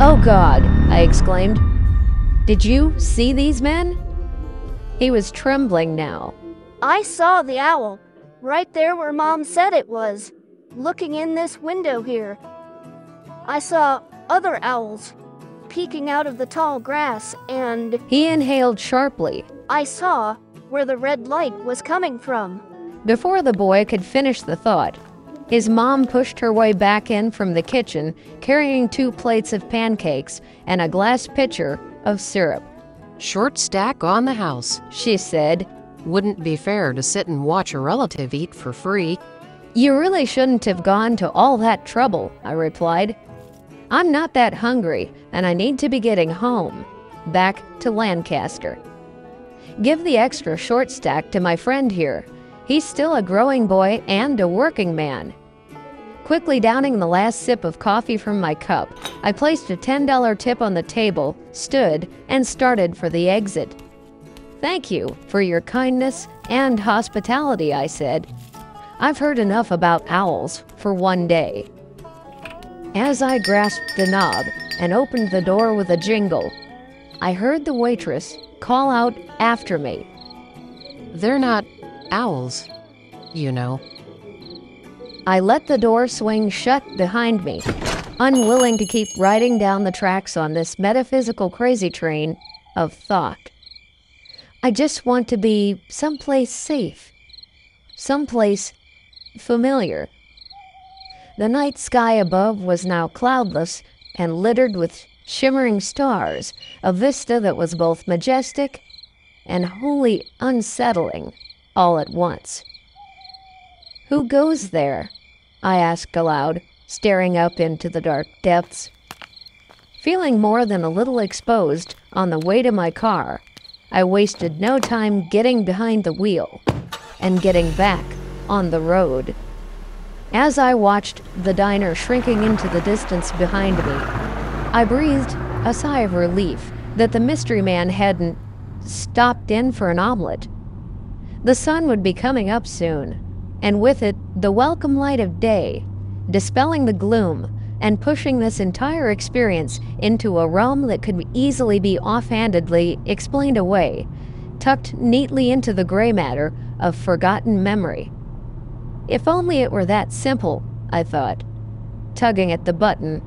Oh God, I exclaimed. Did you see these men? He was trembling now. I saw the owl, right there where Mom said it was, looking in this window here. I saw other owls peeking out of the tall grass, and He inhaled sharply. I saw where the red light was coming from. Before the boy could finish the thought, his mom pushed her way back in from the kitchen, carrying two plates of pancakes and a glass pitcher of syrup. Short stack on the house. She said, Wouldn't be fair to sit and watch a relative eat for free. You really shouldn't have gone to all that trouble, I replied. I'm not that hungry, and I need to be getting home. Back to Lancaster. Give the extra short stack to my friend here. He's still a growing boy and a working man. Quickly downing the last sip of coffee from my cup, I placed a $10 tip on the table, stood, and started for the exit. Thank you for your kindness and hospitality, I said. I've heard enough about owls for one day. As I grasped the knob and opened the door with a jingle, I heard the waitress call out after me. They're not owls, you know. I let the door swing shut behind me, unwilling to keep riding down the tracks on this metaphysical crazy train of thought. I just want to be someplace safe, someplace familiar. The night sky above was now cloudless and littered with shimmering stars, a vista that was both majestic and wholly unsettling all at once. Who goes there? I asked aloud, staring up into the dark depths. Feeling more than a little exposed on the way to my car, I wasted no time getting behind the wheel and getting back on the road. As I watched the diner shrinking into the distance behind me, I breathed a sigh of relief that the mystery man hadn't stopped in for an omelet. The sun would be coming up soon, and with it, the welcome light of day, dispelling the gloom and pushing this entire experience into a realm that could easily be offhandedly explained away, tucked neatly into the gray matter of forgotten memory. If only it were that simple, I thought, tugging at the button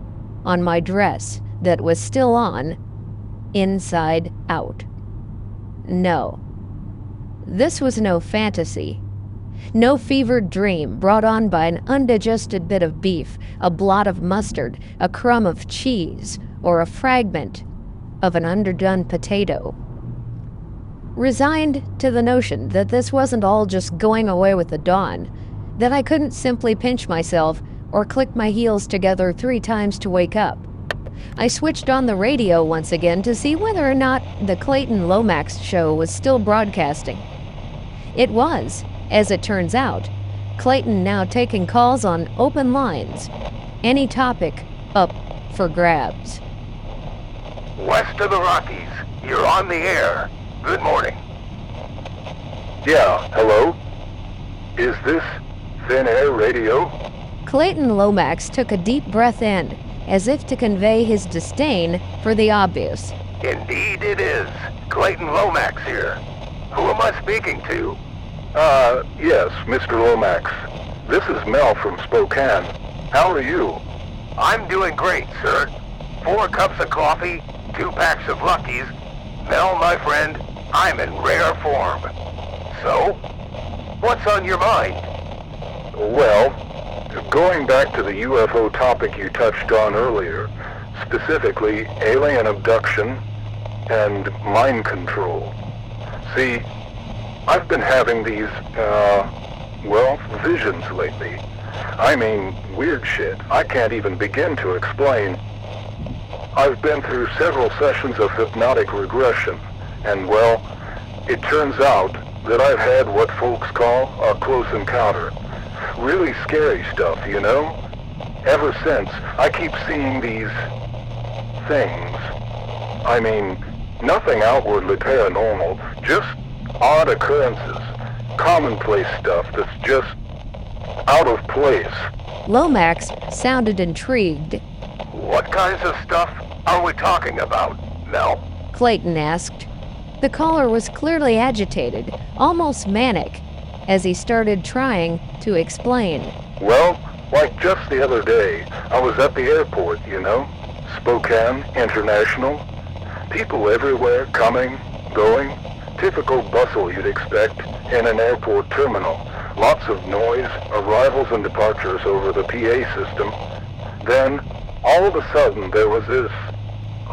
on my dress that was still on, inside out. No. This was no fantasy. No fevered dream brought on by an undigested bit of beef, a blot of mustard, a crumb of cheese, or a fragment of an underdone potato. Resigned to the notion that this wasn't all just going away with the dawn, that I couldn't simply pinch myself or click my heels together three times to wake up. I switched on the radio once again to see whether or not the Clayton Lomax show was still broadcasting. It was, as it turns out, Clayton now taking calls on open lines. Any topic up for grabs. West of the Rockies, you're on the air. Good morning. Yeah, hello? Is this Thin Air Radio? Clayton Lomax took a deep breath in, as if to convey his disdain for the obvious. Indeed it is. Clayton Lomax here. Who am I speaking to? Uh, yes, Mr. Lomax. This is Mel from Spokane. How are you? I'm doing great, sir. Four cups of coffee, two packs of Luckies. Mel, my friend, I'm in rare form. So, what's on your mind? Well, going back to the UFO topic you touched on earlier, specifically alien abduction and mind control. See, I've been having these, uh, well, visions lately. I mean, weird shit. I can't even begin to explain. I've been through several sessions of hypnotic regression, and well, it turns out that I've had what folks call a close encounter. Really scary stuff, you know? Ever since, I keep seeing these things. I mean, nothing outwardly paranormal, just odd occurrences, commonplace stuff that's just out of place. Lomax sounded intrigued. What kinds of stuff are we talking about, Mel? Clayton asked. The caller was clearly agitated, almost manic, as he started trying to explain. Well, like just the other day, I was at the airport, you know? Spokane International. People everywhere coming, going. Typical bustle you'd expect in an airport terminal. Lots of noise, arrivals and departures over the PA system. Then, all of a sudden, there was this...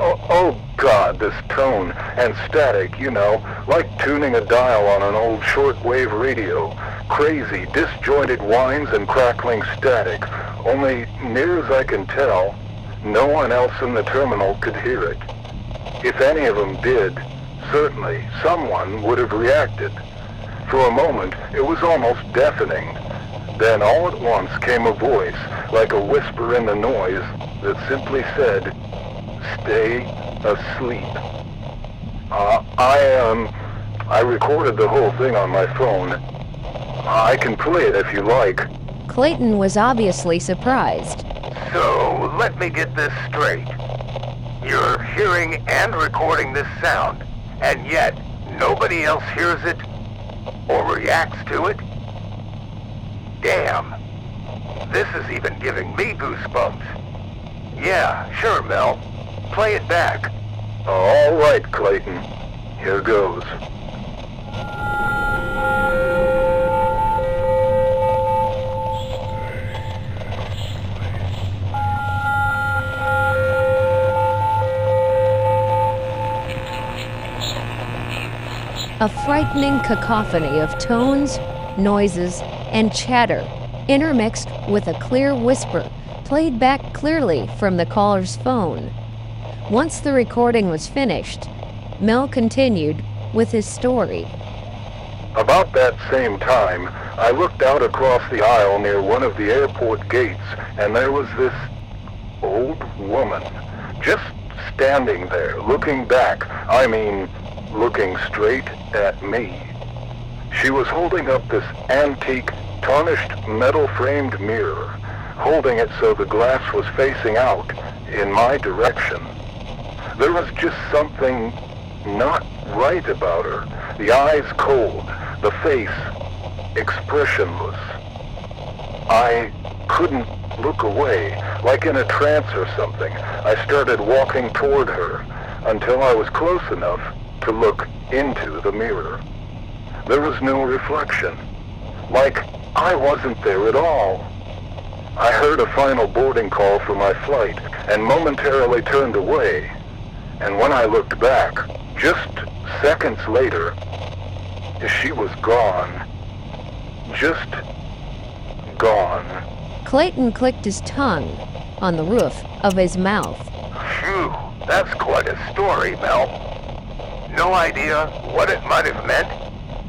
Oh, oh God, this tone and static, you know, like tuning a dial on an old shortwave radio. Crazy, disjointed whines and crackling static. Only, near as I can tell, no one else in the terminal could hear it. If any of them did, certainly someone would have reacted. For a moment, it was almost deafening. Then all at once came a voice, like a whisper in the noise, that simply said, Stay asleep. Uh, I, um, I recorded the whole thing on my phone. I can play it if you like. Clayton was obviously surprised. So, let me get this straight. You're hearing and recording this sound, and yet nobody else hears it or reacts to it? Damn. This is even giving me goosebumps. Yeah, sure, Mel. Play it back. Oh, all right, Clayton. Here goes. A frightening cacophony of tones, noises, and chatter intermixed with a clear whisper played back clearly from the caller's phone. Once the recording was finished, Mel continued with his story. About that same time, I looked out across the aisle near one of the airport gates, and there was this old woman just standing there, looking back. I mean, looking straight at me. She was holding up this antique, tarnished metal-framed mirror, holding it so the glass was facing out in my direction. There was just something not right about her. The eyes cold, the face expressionless. I couldn't look away, like in a trance or something. I started walking toward her until I was close enough to look into the mirror. There was no reflection, like I wasn't there at all. I heard a final boarding call for my flight and momentarily turned away. And when I looked back, just seconds later, she was gone. Just gone. Clayton clicked his tongue on the roof of his mouth. Phew, that's quite a story, Mel. No idea what it might have meant?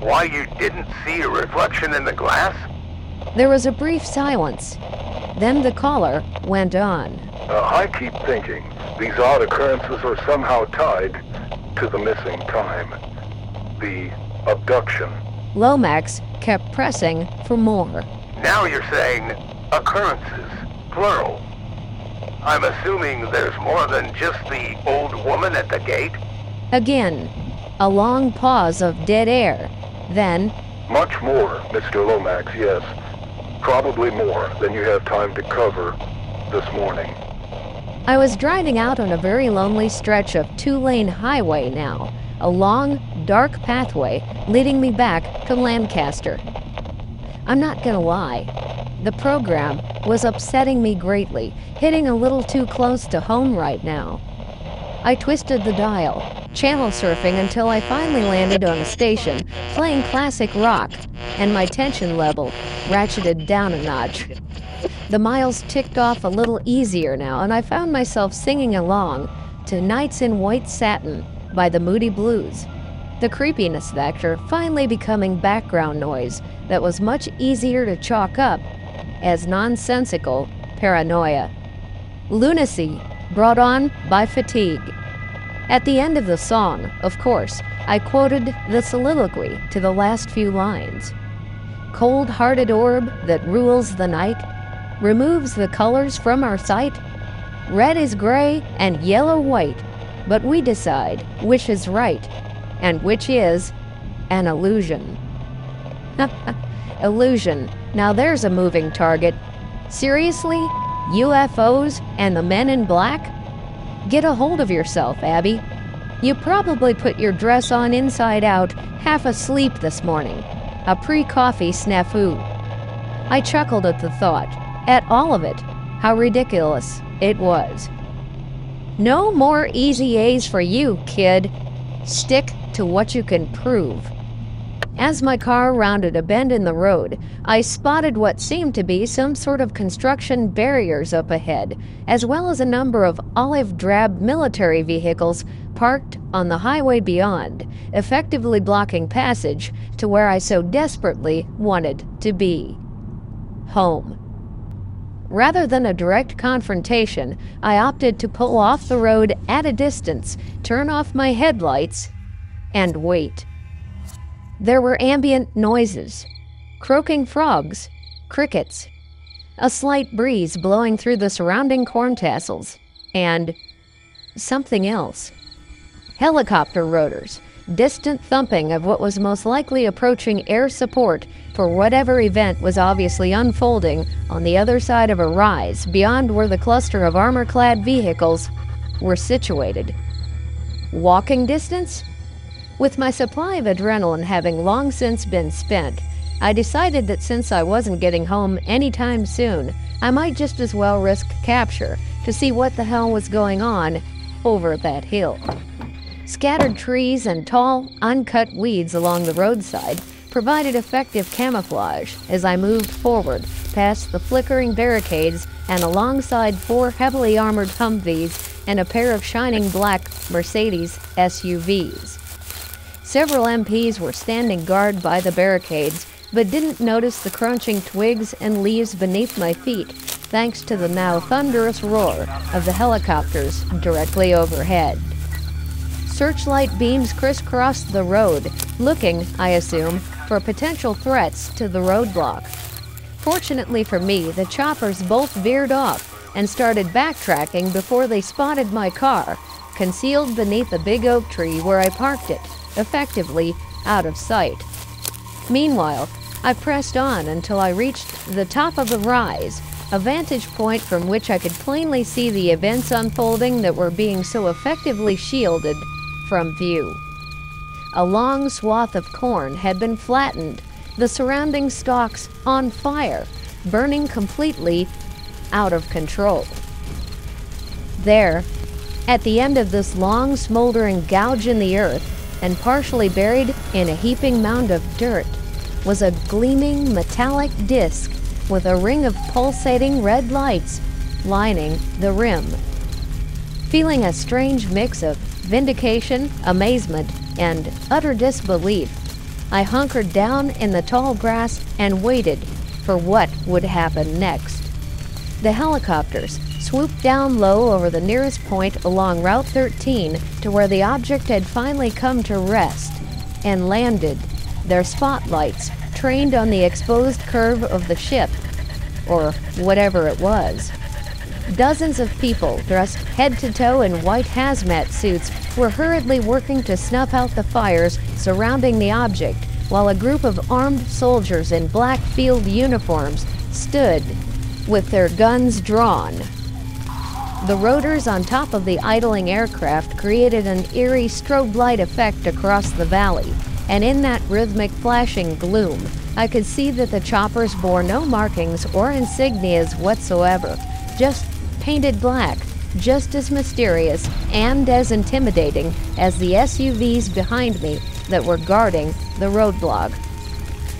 Why you didn't see a reflection in the glass? There was a brief silence. Then the caller went on. Uh, I keep thinking these odd occurrences are somehow tied to the missing time. The abduction. Lomax kept pressing for more. Now you're saying occurrences, plural. I'm assuming there's more than just the old woman at the gate? Again, a long pause of dead air. Then, Much more, Mr. Lomax, yes. Probably more than you have time to cover this morning. I was driving out on a very lonely stretch of two lane highway now, a long, dark pathway leading me back to Lancaster. I'm not gonna lie, the program was upsetting me greatly, hitting a little too close to home right now. I twisted the dial, channel surfing until I finally landed on a station playing classic rock, and my tension level ratcheted down a notch. The miles ticked off a little easier now, and I found myself singing along to Nights in White Satin by the Moody Blues. The creepiness factor finally becoming background noise that was much easier to chalk up as nonsensical paranoia. Lunacy brought on by fatigue. At the end of the song, of course, I quoted the soliloquy to the last few lines. Cold hearted orb that rules the night, removes the colors from our sight. Red is gray and yellow white, but we decide which is right and which is an illusion. illusion. Now there's a moving target. Seriously? UFOs and the men in black? Get a hold of yourself, Abby. You probably put your dress on inside out, half asleep this morning. A pre coffee snafu. I chuckled at the thought, at all of it, how ridiculous it was. No more easy A's for you, kid. Stick to what you can prove. As my car rounded a bend in the road, I spotted what seemed to be some sort of construction barriers up ahead, as well as a number of olive drab military vehicles parked on the highway beyond, effectively blocking passage to where I so desperately wanted to be home. Rather than a direct confrontation, I opted to pull off the road at a distance, turn off my headlights, and wait. There were ambient noises croaking frogs, crickets, a slight breeze blowing through the surrounding corn tassels, and something else. Helicopter rotors, distant thumping of what was most likely approaching air support for whatever event was obviously unfolding on the other side of a rise beyond where the cluster of armor clad vehicles were situated. Walking distance? With my supply of adrenaline having long since been spent, I decided that since I wasn't getting home anytime soon, I might just as well risk capture to see what the hell was going on over that hill. Scattered trees and tall, uncut weeds along the roadside provided effective camouflage as I moved forward past the flickering barricades and alongside four heavily armored Humvees and a pair of shining black Mercedes SUVs. Several MPs were standing guard by the barricades, but didn't notice the crunching twigs and leaves beneath my feet, thanks to the now thunderous roar of the helicopters directly overhead. Searchlight beams crisscrossed the road, looking, I assume, for potential threats to the roadblock. Fortunately for me, the choppers both veered off and started backtracking before they spotted my car, concealed beneath a big oak tree where I parked it, effectively out of sight. Meanwhile, I pressed on until I reached the top of the rise, a vantage point from which I could plainly see the events unfolding that were being so effectively shielded from view. A long swath of corn had been flattened, the surrounding stalks on fire, burning completely out of control. There, at the end of this long smoldering gouge in the earth, and partially buried in a heaping mound of dirt, was a gleaming metallic disc with a ring of pulsating red lights lining the rim. Feeling a strange mix of vindication, amazement, and utter disbelief, I hunkered down in the tall grass and waited for what would happen next. The helicopters swooped down low over the nearest point along Route 13 to where the object had finally come to rest and landed, their spotlights trained on the exposed curve of the ship, or whatever it was. Dozens of people, dressed head to toe in white hazmat suits, were hurriedly working to snuff out the fires surrounding the object, while a group of armed soldiers in black field uniforms stood with their guns drawn. The rotors on top of the idling aircraft created an eerie strobe light effect across the valley, and in that rhythmic flashing gloom, I could see that the choppers bore no markings or insignias whatsoever, just painted black, just as mysterious and as intimidating as the SUVs behind me that were guarding the roadblock.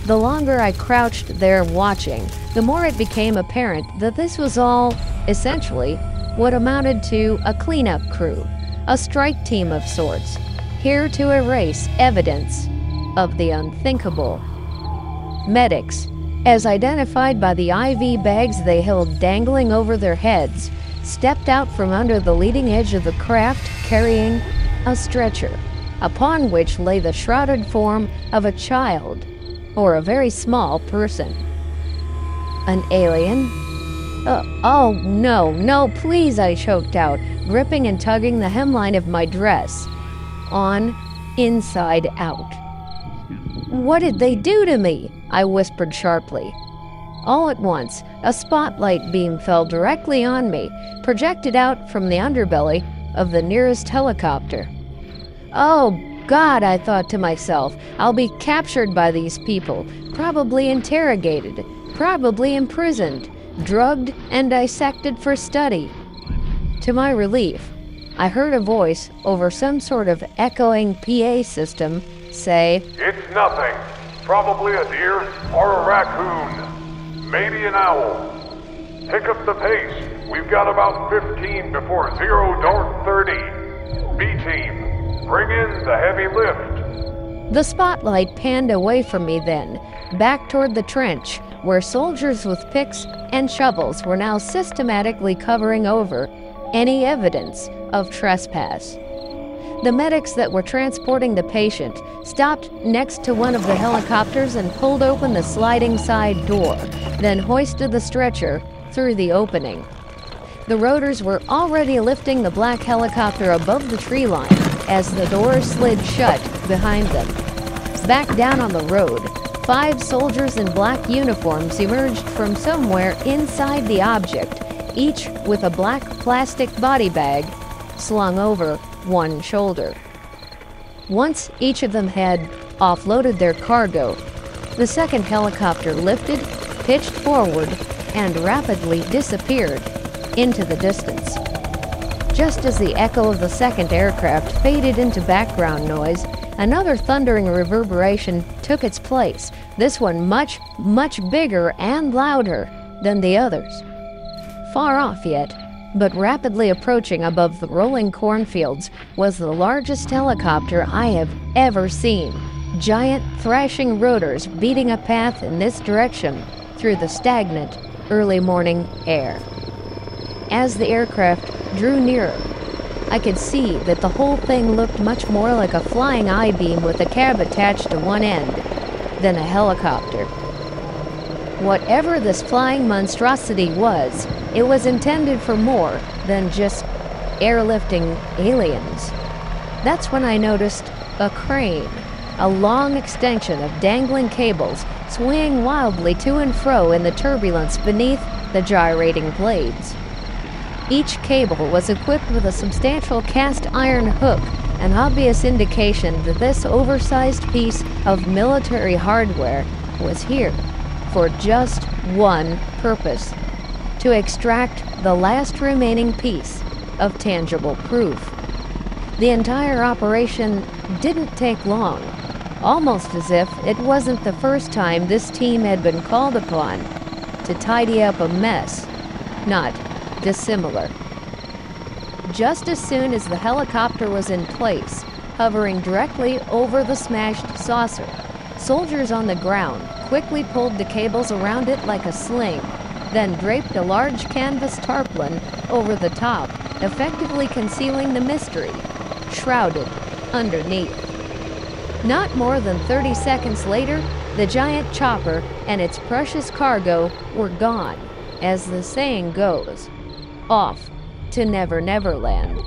The longer I crouched there watching, the more it became apparent that this was all, essentially, what amounted to a cleanup crew, a strike team of sorts, here to erase evidence of the unthinkable. Medics, as identified by the IV bags they held dangling over their heads, stepped out from under the leading edge of the craft carrying a stretcher, upon which lay the shrouded form of a child or a very small person. An alien? Uh, oh, no, no, please, I choked out, gripping and tugging the hemline of my dress. On, inside out. What did they do to me? I whispered sharply. All at once, a spotlight beam fell directly on me, projected out from the underbelly of the nearest helicopter. Oh, God, I thought to myself, I'll be captured by these people, probably interrogated, probably imprisoned, drugged, and dissected for study. To my relief, I heard a voice over some sort of echoing PA system say, It's nothing. Probably a deer or a raccoon. Maybe an owl. Pick up the pace. We've got about 15 before zero dark 30. B team, Bring in the heavy lift. The spotlight panned away from me then, back toward the trench, where soldiers with picks and shovels were now systematically covering over any evidence of trespass. The medics that were transporting the patient stopped next to one of the helicopters and pulled open the sliding side door, then hoisted the stretcher through the opening. The rotors were already lifting the black helicopter above the tree line as the door slid shut behind them. Back down on the road, five soldiers in black uniforms emerged from somewhere inside the object, each with a black plastic body bag slung over one shoulder. Once each of them had offloaded their cargo, the second helicopter lifted, pitched forward, and rapidly disappeared into the distance. Just as the echo of the second aircraft faded into background noise, another thundering reverberation took its place, this one much, much bigger and louder than the others. Far off yet, but rapidly approaching above the rolling cornfields, was the largest helicopter I have ever seen. Giant thrashing rotors beating a path in this direction through the stagnant early morning air. As the aircraft drew nearer, I could see that the whole thing looked much more like a flying I beam with a cab attached to one end than a helicopter. Whatever this flying monstrosity was, it was intended for more than just airlifting aliens. That's when I noticed a crane, a long extension of dangling cables swaying wildly to and fro in the turbulence beneath the gyrating blades. Each cable was equipped with a substantial cast iron hook, an obvious indication that this oversized piece of military hardware was here for just one purpose to extract the last remaining piece of tangible proof. The entire operation didn't take long, almost as if it wasn't the first time this team had been called upon to tidy up a mess, not dissimilar. Just as soon as the helicopter was in place, hovering directly over the smashed saucer, soldiers on the ground quickly pulled the cables around it like a sling, then draped a large canvas tarpaulin over the top, effectively concealing the mystery, shrouded underneath. Not more than 30 seconds later, the giant chopper and its precious cargo were gone, as the saying goes off to Never Never Land.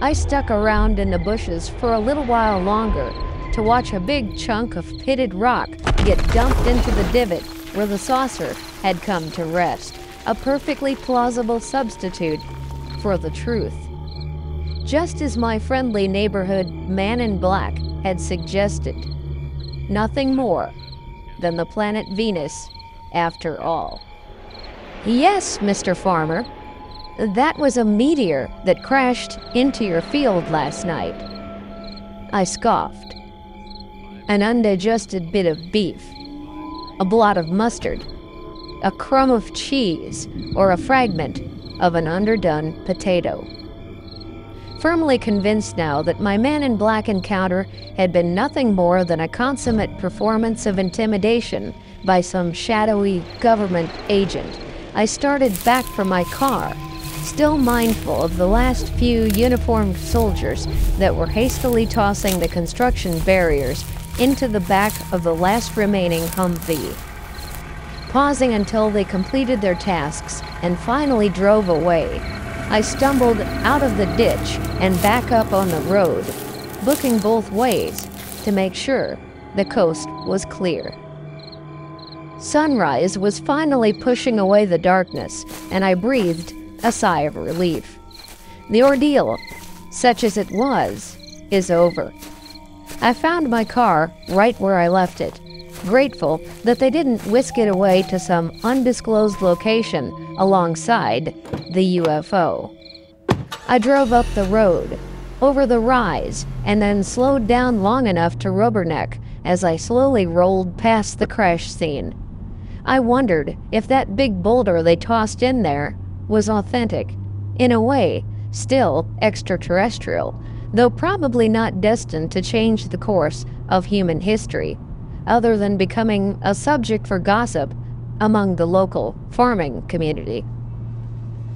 I stuck around in the bushes for a little while longer to watch a big chunk of pitted rock get dumped into the divot where the saucer had come to rest, a perfectly plausible substitute for the truth. Just as my friendly neighborhood man in black had suggested. Nothing more than the planet Venus, after all. Yes, Mr. Farmer, that was a meteor that crashed into your field last night. I scoffed. An undigested bit of beef, a blot of mustard, a crumb of cheese, or a fragment of an underdone potato. Firmly convinced now that my man in black encounter had been nothing more than a consummate performance of intimidation by some shadowy government agent, I started back for my car still mindful of the last few uniformed soldiers that were hastily tossing the construction barriers into the back of the last remaining Humvee. Pausing until they completed their tasks and finally drove away, I stumbled out of the ditch and back up on the road, looking both ways to make sure the coast was clear. Sunrise was finally pushing away the darkness, and I breathed a sigh of relief. The ordeal, such as it was, is over. I found my car right where I left it, grateful that they didn't whisk it away to some undisclosed location alongside the UFO. I drove up the road, over the rise, and then slowed down long enough to rubberneck as I slowly rolled past the crash scene. I wondered if that big boulder they tossed in there was authentic, in a way, still extraterrestrial, though probably not destined to change the course of human history, other than becoming a subject for gossip among the local farming community.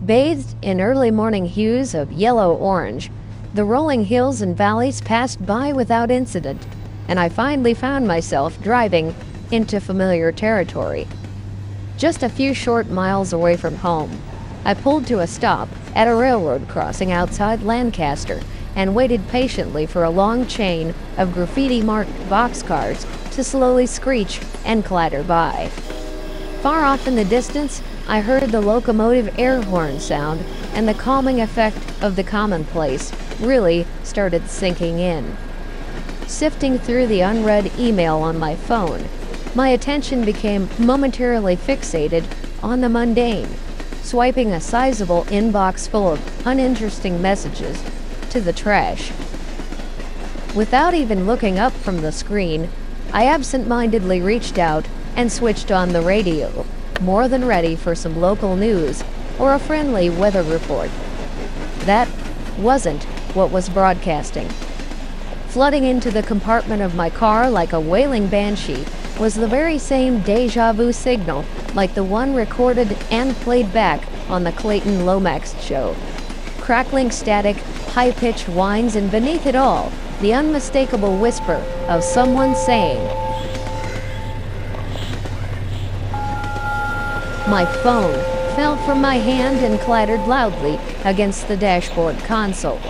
Bathed in early morning hues of yellow orange, the rolling hills and valleys passed by without incident, and I finally found myself driving into familiar territory. Just a few short miles away from home, I pulled to a stop at a railroad crossing outside Lancaster and waited patiently for a long chain of graffiti marked boxcars to slowly screech and clatter by. Far off in the distance, I heard the locomotive air horn sound, and the calming effect of the commonplace really started sinking in. Sifting through the unread email on my phone, my attention became momentarily fixated on the mundane swiping a sizable inbox full of uninteresting messages to the trash. Without even looking up from the screen, I absent mindedly reached out and switched on the radio, more than ready for some local news or a friendly weather report. That wasn't what was broadcasting. Flooding into the compartment of my car like a wailing banshee was the very same deja vu signal like the one recorded and played back on the Clayton Lomax show. Crackling static, high pitched whines, and beneath it all, the unmistakable whisper of someone saying, My phone fell from my hand and clattered loudly against the dashboard console.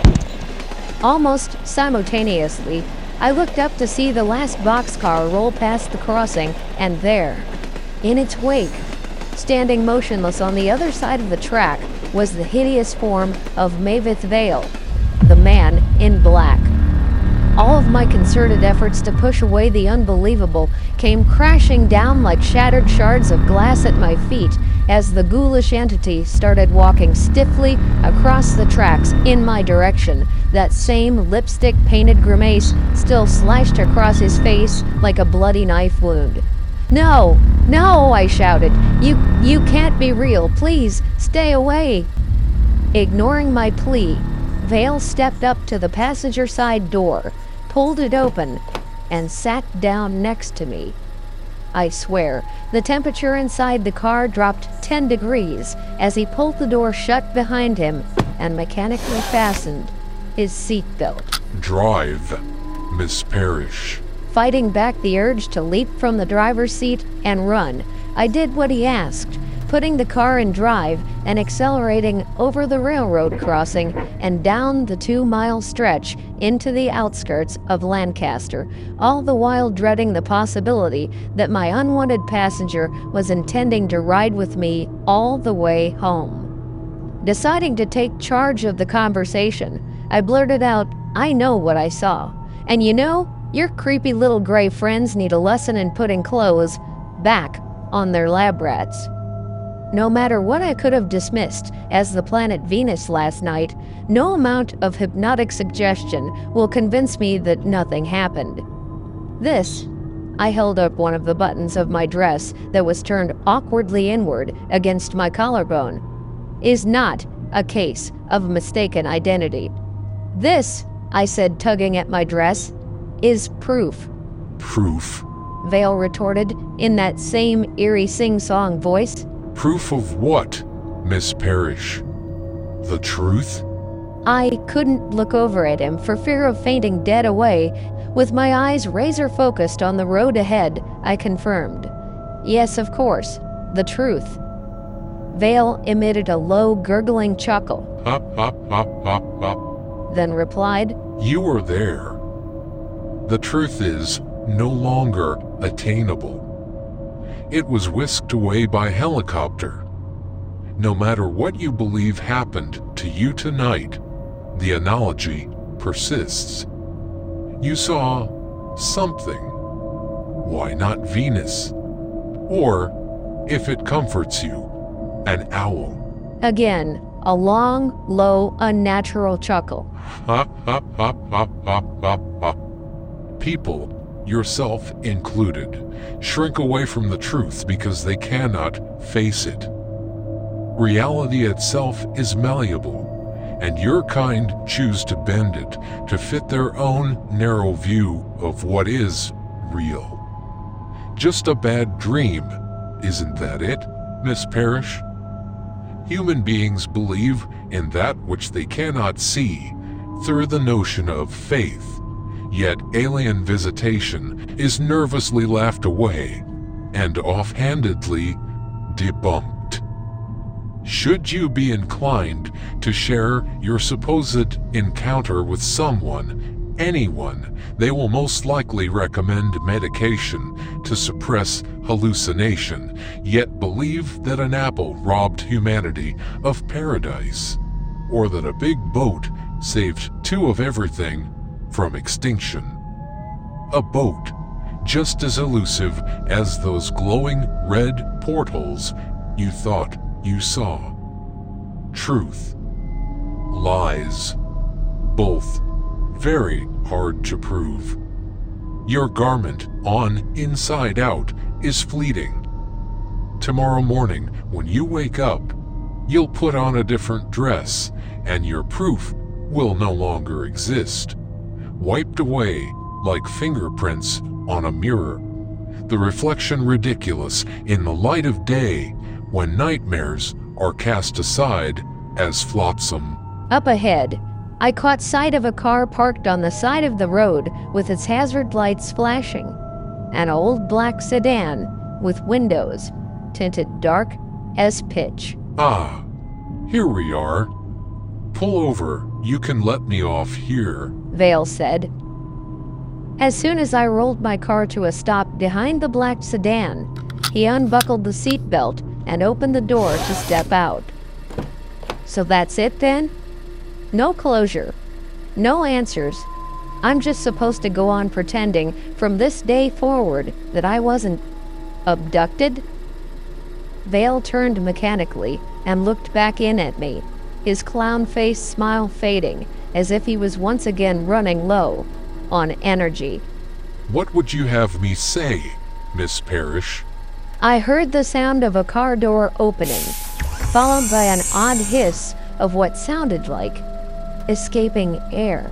Almost simultaneously, I looked up to see the last boxcar roll past the crossing, and there, in its wake, standing motionless on the other side of the track, was the hideous form of Maveth Vale, the man in black. All of my concerted efforts to push away the unbelievable came crashing down like shattered shards of glass at my feet as the ghoulish entity started walking stiffly across the tracks in my direction. That same lipstick painted grimace still slashed across his face like a bloody knife wound. No, no, I shouted. You you can't be real. Please, stay away. Ignoring my plea, Vale stepped up to the passenger side door, pulled it open, and sat down next to me. I swear, the temperature inside the car dropped 10 degrees as he pulled the door shut behind him and mechanically fastened his seatbelt. Drive, Miss Parrish. Fighting back the urge to leap from the driver's seat and run, I did what he asked, putting the car in drive and accelerating over the railroad crossing and down the two mile stretch into the outskirts of Lancaster, all the while dreading the possibility that my unwanted passenger was intending to ride with me all the way home. Deciding to take charge of the conversation, I blurted out, I know what I saw. And you know, your creepy little gray friends need a lesson in putting clothes back on their lab rats. No matter what I could have dismissed as the planet Venus last night, no amount of hypnotic suggestion will convince me that nothing happened. This, I held up one of the buttons of my dress that was turned awkwardly inward against my collarbone, is not a case of mistaken identity. This, I said, tugging at my dress, is proof. Proof? Vale retorted in that same eerie sing song voice. Proof of what, Miss Parrish? The truth? I couldn't look over at him for fear of fainting dead away. With my eyes razor focused on the road ahead, I confirmed. Yes, of course, the truth. Vale emitted a low, gurgling chuckle. Hop, hop, hop, hop, hop. Then replied, You were there. The truth is no longer attainable. It was whisked away by helicopter. No matter what you believe happened to you tonight, the analogy persists. You saw something. Why not Venus? Or, if it comforts you, an owl. Again, a long, low, unnatural chuckle. People, yourself included, shrink away from the truth because they cannot face it. Reality itself is malleable, and your kind choose to bend it to fit their own narrow view of what is real. Just a bad dream, isn't that it, Miss Parrish? Human beings believe in that which they cannot see through the notion of faith. Yet alien visitation is nervously laughed away and offhandedly debunked. Should you be inclined to share your supposed encounter with someone, anyone, they will most likely recommend medication to suppress hallucination, yet believe that an apple robbed humanity of paradise, or that a big boat saved two of everything from extinction. A boat, just as elusive as those glowing red portholes you thought you saw. Truth. Lies. Both very hard to prove. Your garment on inside out is fleeting. Tomorrow morning, when you wake up, you'll put on a different dress, and your proof will no longer exist. Wiped away like fingerprints on a mirror. The reflection ridiculous in the light of day when nightmares are cast aside as flotsam. Up ahead, I caught sight of a car parked on the side of the road with its hazard lights flashing. An old black sedan with windows tinted dark as pitch. Ah, here we are. Pull over, you can let me off here. Vale said. As soon as I rolled my car to a stop behind the black sedan, he unbuckled the seatbelt and opened the door to step out. So that's it then? No closure. No answers. I'm just supposed to go on pretending from this day forward that I wasn't abducted? Vale turned mechanically and looked back in at me, his clown face smile fading as if he was once again running low on energy. What would you have me say, Miss Parrish? I heard the sound of a car door opening, followed by an odd hiss of what sounded like escaping air.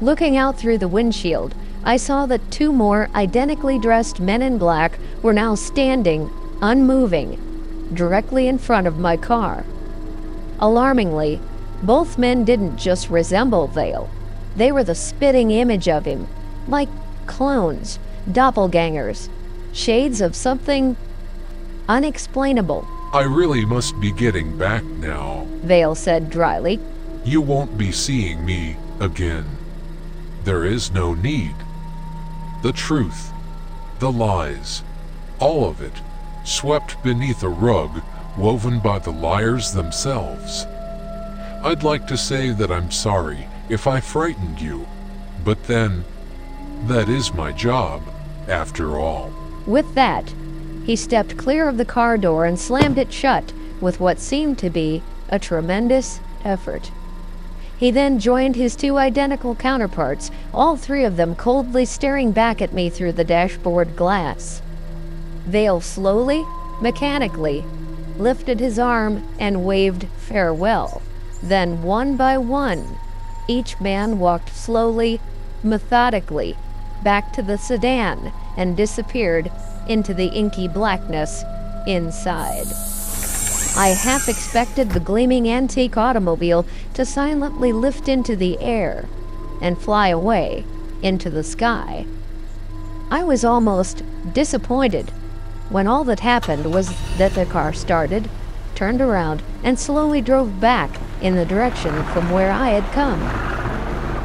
Looking out through the windshield, I saw that two more identically dressed men in black were now standing, unmoving, directly in front of my car. Alarmingly, both men didn't just resemble Vale, they were the spitting image of him, like clones, doppelgangers, shades of something unexplainable. I really must be getting back now. Vale said dryly. You won't be seeing me again. There is no need. The truth, the lies, all of it, swept beneath a rug woven by the liars themselves. I'd like to say that I'm sorry if I frightened you, but then, that is my job, after all. With that, he stepped clear of the car door and slammed it shut with what seemed to be a tremendous effort. He then joined his two identical counterparts, all three of them coldly staring back at me through the dashboard glass. Vale slowly, mechanically, lifted his arm and waved farewell. Then, one by one, each man walked slowly, methodically, back to the sedan and disappeared into the inky blackness inside. I half expected the gleaming antique automobile to silently lift into the air and fly away into the sky. I was almost disappointed when all that happened was that the car started, turned around, and slowly drove back in the direction from where I had come.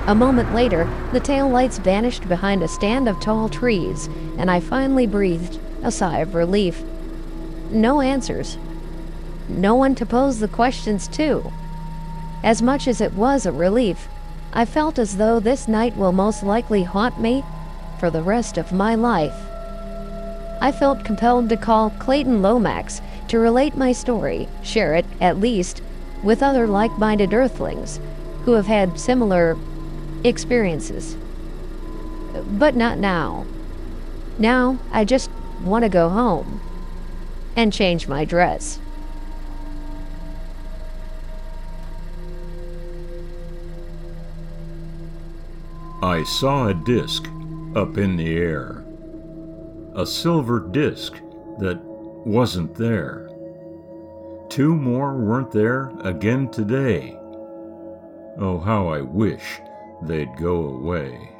A moment later, the tail lights vanished behind a stand of tall trees, and I finally breathed a sigh of relief. No answers. No one to pose the questions to. As much as it was a relief, I felt as though this night will most likely haunt me for the rest of my life. I felt compelled to call Clayton Lomax to relate my story, share it, at least, with other like minded Earthlings who have had similar experiences. But not now. Now, I just want to go home and change my dress. I saw a disk up in the air. A silver disk that wasn't there. Two more weren't there again today. Oh, how I wish they'd go away.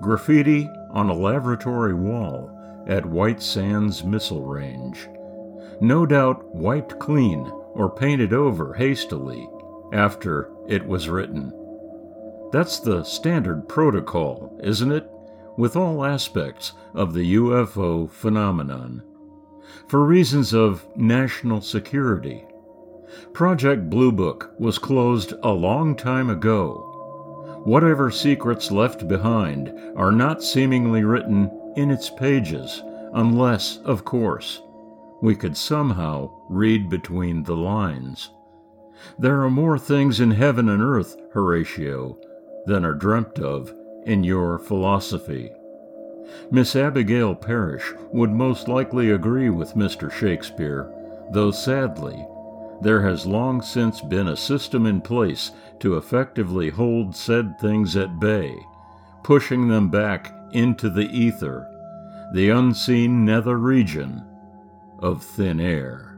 Graffiti on a laboratory wall at White Sands Missile Range. No doubt wiped clean or painted over hastily after it was written. That's the standard protocol, isn't it? With all aspects of the UFO phenomenon. For reasons of national security. Project Blue Book was closed a long time ago. Whatever secrets left behind are not seemingly written in its pages, unless, of course, we could somehow read between the lines. There are more things in heaven and earth, Horatio, than are dreamt of in your philosophy. Miss Abigale Parrish would most likely agree with Mr. Shakespeare, though sadly, there has long since been a system in place to effectively hold said things at bay, pushing them back into the ether, the unseen nether region of thin air.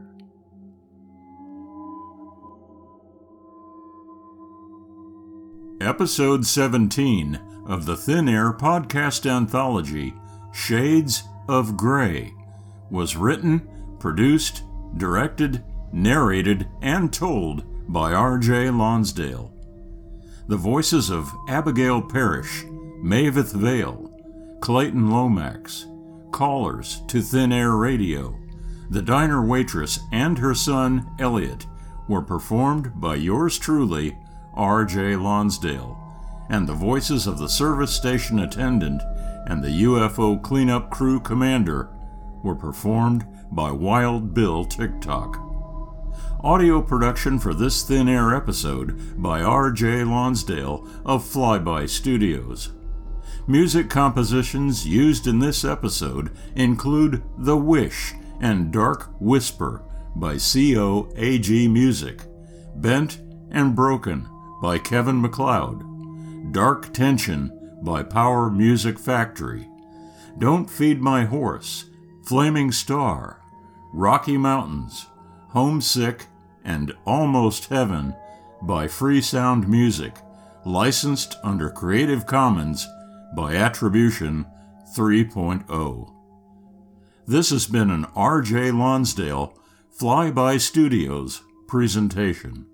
Episode 17 of the Thin Air podcast anthology, Shades of Grey, was written, produced, directed, narrated, and told by R.J. Lonsdale. The voices of Abigale Parrish, Maveth Vale, Clayton Lomax, callers to Thin Air Radio, the diner waitress, and her son, Elliot, were performed by yours truly, R.J. Lonsdale, and the voices of the service station attendant and the UFO cleanup crew commander were performed by Wild Bill TikTok. Audio production for this Thin Air episode by R.J. Lonsdale of Flyby Studios. Music compositions used in this episode include The Wish and Dark Whisper by COAG Music, Bent and Broken by Kevin MacLeod, Dark Tension by Power Music Factory, Don't Feed My Horse, Flaming Star, Rocky Mountains, Homesick, and Almost Heaven by Free Sound Music, licensed under Creative Commons by Attribution 3.0. This has been an R.J. Lonsdale Flyby Studios presentation.